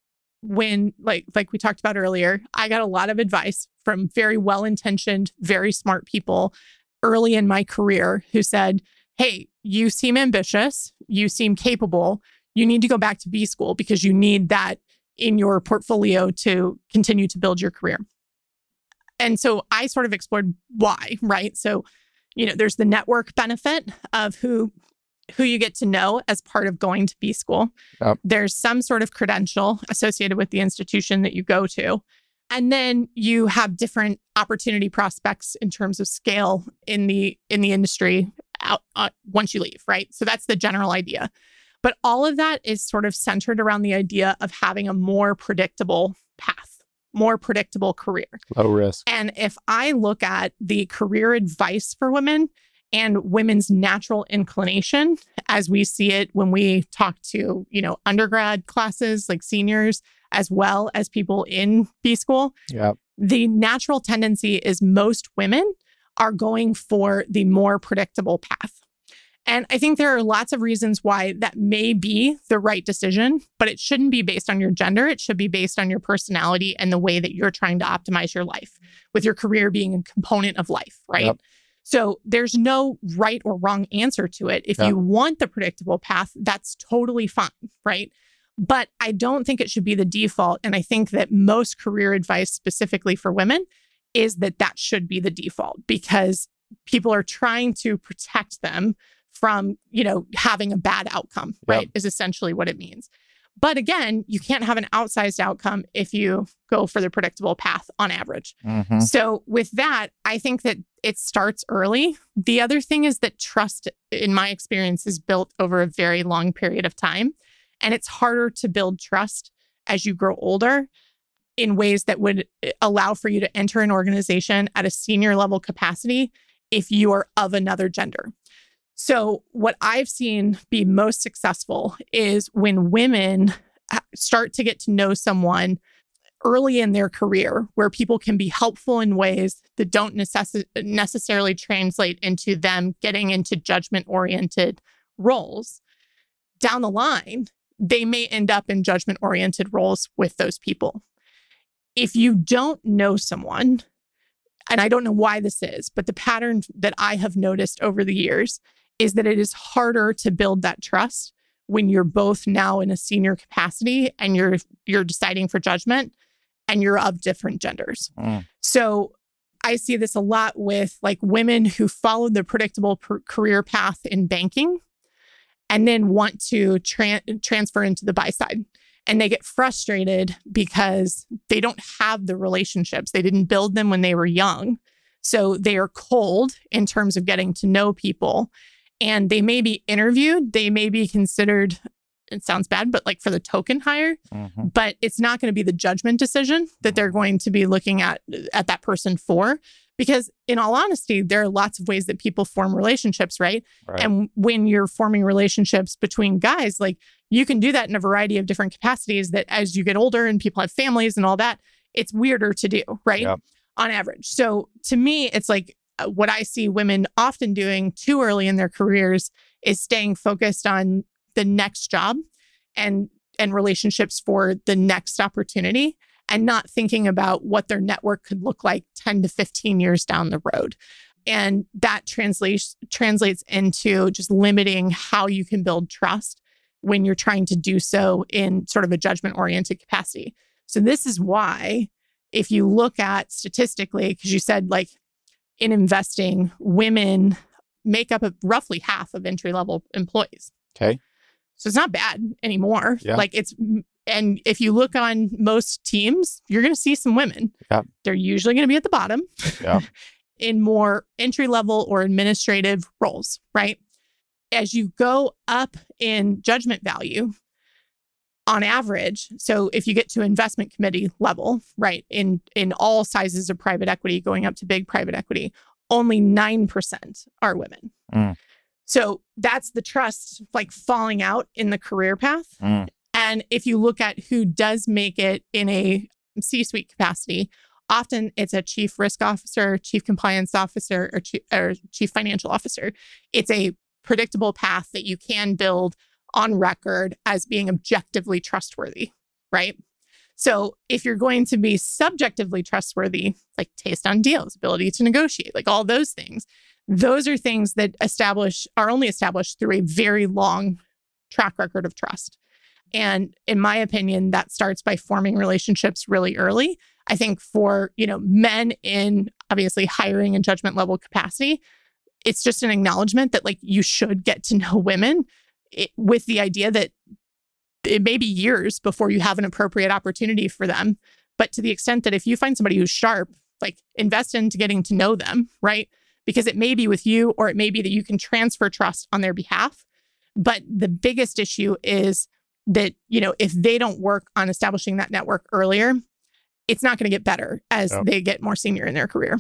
when like like we talked about earlier i got a lot of advice from very well intentioned very smart people early in my career who said hey you seem ambitious you seem capable you need to go back to b school because you need that in your portfolio to continue to build your career. And so i sort of explored why right? So you know there's the network benefit of who who you get to know as part of going to b school. Yep. there's some sort of credential associated with the institution that you go to. And then you have different opportunity prospects in terms of scale in the in the industry out uh, once you leave right? So that's the general idea. But all of that is sort of centered around the idea of having a more predictable path more predictable career. Low risk. and if I look at the career advice for women and women's natural inclination as we see it when we talk to, you know, undergrad classes like seniors as well as people in B school, Yeah. the natural tendency is most women are going for the more predictable path. And I think there are lots of reasons why that may be the right decision, but it shouldn't be based on your gender. It should be based on your personality and the way that you're trying to optimize your life, with your career being a component of life, right? Yep. So there's no right or wrong answer to it. If Yeah. you want the predictable path, that's totally fine, right? But I don't think it should be the default. And I think that most career advice, specifically for women, is that that should be the default because people are trying to protect them from, you know, having a bad outcome, right? Is essentially what it means. But again, you can't have an outsized outcome if you go for the predictable path on average. Mhm. So, with that, I think that it starts early. The other thing is that trust, in my experience, is built over a very long period of time. And it's harder to build trust as you grow older in ways that would eh, allow for you to enter an organization at a senior level capacity if you are of another gender. So, what I've seen be most successful is when women uh, start to get to know someone early in their career where people can be helpful in ways that don't necess- necessarily translate into them getting into judgment oriented roles. Down the line, they may end up in judgment oriented roles with those people. If you don't know someone, and I don't know why this is, but the pattern that I have noticed over the years is that it is harder to build that trust when you're both now in a senior capacity and you're you're deciding for judgment and you're of different genders. Mm. So I see this a lot with like women who followed the predictable per- career path in banking and then want to tran- transfer into the buy side. And they get frustrated because they don't have the relationships. They didn't build them when they were young. So they are cold in terms of getting to know people. And they may be interviewed, they may be considered, it sounds bad, but like for the token hire, Mhm. but it's not going to be the judgment decision that they're going to be looking at at that person for because in all honesty there are lots of ways that people form relationships right? Right. and when you're forming relationships between guys like you can do that in a variety of different capacities that as you get older and people have families and all that it's weirder to do right Yep. on average so to me it's like Uh, what i see women often doing too early in their careers is staying focused on the next job and and relationships for the next opportunity and not thinking about what their network could look like 10 to 15 years down the road. And that translates translates into just limiting how you can build trust when you're trying to do so in sort of a judgment oriented capacity. So this is why if you look at statistically because you said like in investing women make up roughly half of entry level employees Okay. so it's not bad anymore. Yeah. Like it's, and if you look on most teams, you're going to see some women. Yeah. They're usually going to be at the bottom Yeah. (laughs) in more entry level or administrative roles, right? As you go up in judgment value, on average, so if you get to investment committee level, right, in in all sizes of private equity, going up to big private equity, only nine percent are women. Mm. So that's the trust like falling out in the career path. Mm. And if you look at who does make it in a C suite capacity, often it's a chief risk officer, chief compliance officer, or chief, or chief financial officer. It's a predictable path that you can build on record as being objectively trustworthy, right? So if you're going to be subjectively trustworthy, like taste on deals, ability to negotiate, like all those things, those are things that establish are only established through a very long track record of trust. And in my opinion, that starts by forming relationships really early. I think for, you know, men in obviously hiring and judgment level capacity, it's just an acknowledgement that like you should get to know women it, with the idea that it may be years before you have an appropriate opportunity for them. But to the extent that if you find somebody who's sharp, like invest into getting to know them, right? Because it may be with you or it may be that you can transfer trust on their behalf. But the biggest issue is that, you know, if they don't work on establishing that network earlier, it's not going to get better as Yep. they get more senior in their career.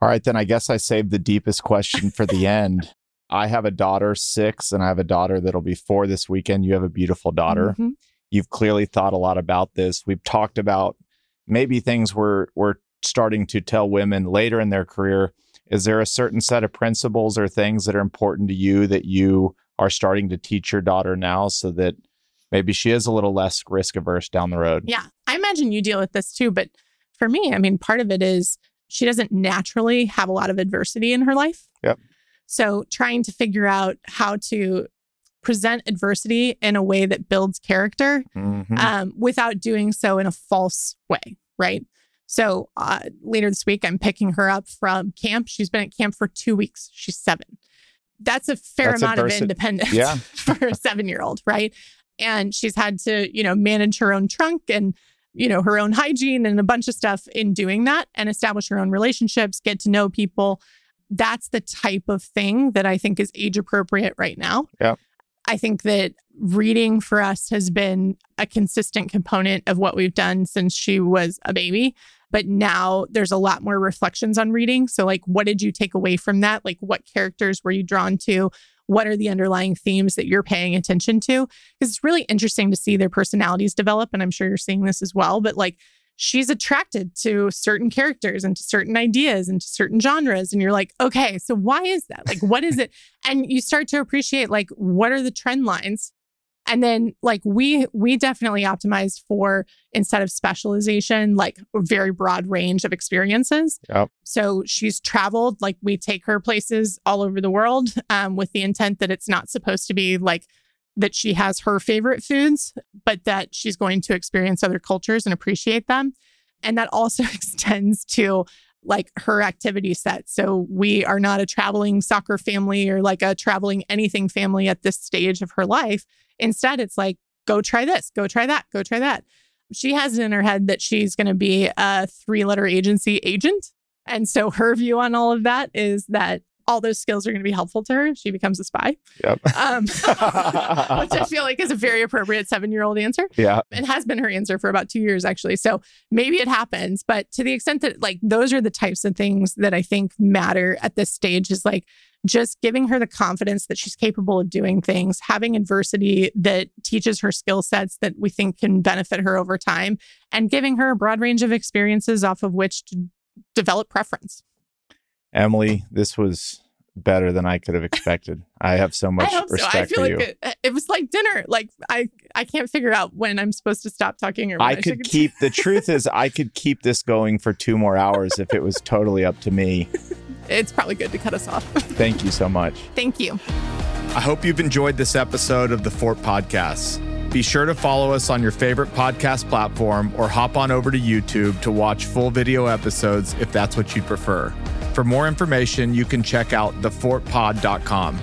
All right, then I guess I saved the deepest question for the end. I have a daughter, six, and I have a daughter that'll be four this weekend. You have a beautiful daughter. Mhm. You've clearly thought a lot about this. We've talked about maybe things we're we're starting to tell women later in their career. Is there a certain set of principles or things that are important to you that you are starting to teach your daughter now so that maybe she is a little less risk averse down the road? Yeah. I imagine you deal with this too. But for me, I mean, part of it is she doesn't naturally have a lot of adversity in her life. Yep. So trying to figure out how to present adversity in a way that builds character Mhm. um, without doing so in a false way, right? So uh, later this week, I'm picking her up from camp. She's been at camp for two weeks. She's seven. That's a fair That's amount of independence Yeah. (laughs) for a seven year old, right? And she's had to, you know, manage her own trunk and, you know, her own hygiene and a bunch of stuff in doing that and establish her own relationships, get to know people. That's the type of thing that I think is age appropriate right now. Yep. I think that reading for us has been a consistent component of what we've done since she was a baby. But now there's a lot more reflections on reading. So, like, what did you take away from that? Like, what characters were you drawn to? What are the underlying themes that you're paying attention to? Because it's really interesting to see their personalities develop. And I'm sure you're seeing this as well. But like, she's attracted to certain characters and to certain ideas and to certain genres. And you're like, okay, so why is that? Like, what is it? (laughs) And you start to appreciate, like, what are the trend lines? And then like we we definitely optimized for instead of specialization, like a very broad range of experiences. Yep. So she's traveled, like we take her places all over the world um, with the intent that it's not supposed to be like that she has her favorite foods, but that she's going to experience other cultures and appreciate them. And that also (laughs) extends to like her activity set. So we are not a traveling soccer family or like a traveling anything family at this stage of her life. Instead, it's like, go try this, go try that, go try that. She has it in her head that she's going to be a three letter agency agent. And so her view on all of that is that all those skills are going to be helpful to her if she becomes a spy, Yep. um, (laughs) which I feel like is a very appropriate seven year old answer yeah. it has been her answer for about two years actually so maybe it happens but to the extent that like those are the types of things that i think matter at this stage is like just giving her the confidence that she's capable of doing things having adversity that teaches her skill sets that we think can benefit her over time and giving her a broad range of experiences off of which to develop preference Emily, this was better than I could have expected. I have so much I hope so. I feel for like you. it, it was like dinner. Like I, I can't figure out when I'm supposed to stop talking or when I, I could keep the (laughs) truth is I could keep this going for two more hours if it was totally up to me. (laughs) It's probably good to cut us off. (laughs) Thank you so much. Thank you. I hope you've enjoyed this episode of the Fort Podcasts. Be sure to follow us on your favorite podcast platform or hop on over to YouTube to watch full video episodes if that's what you prefer. For more information, you can check out thefortpod.com.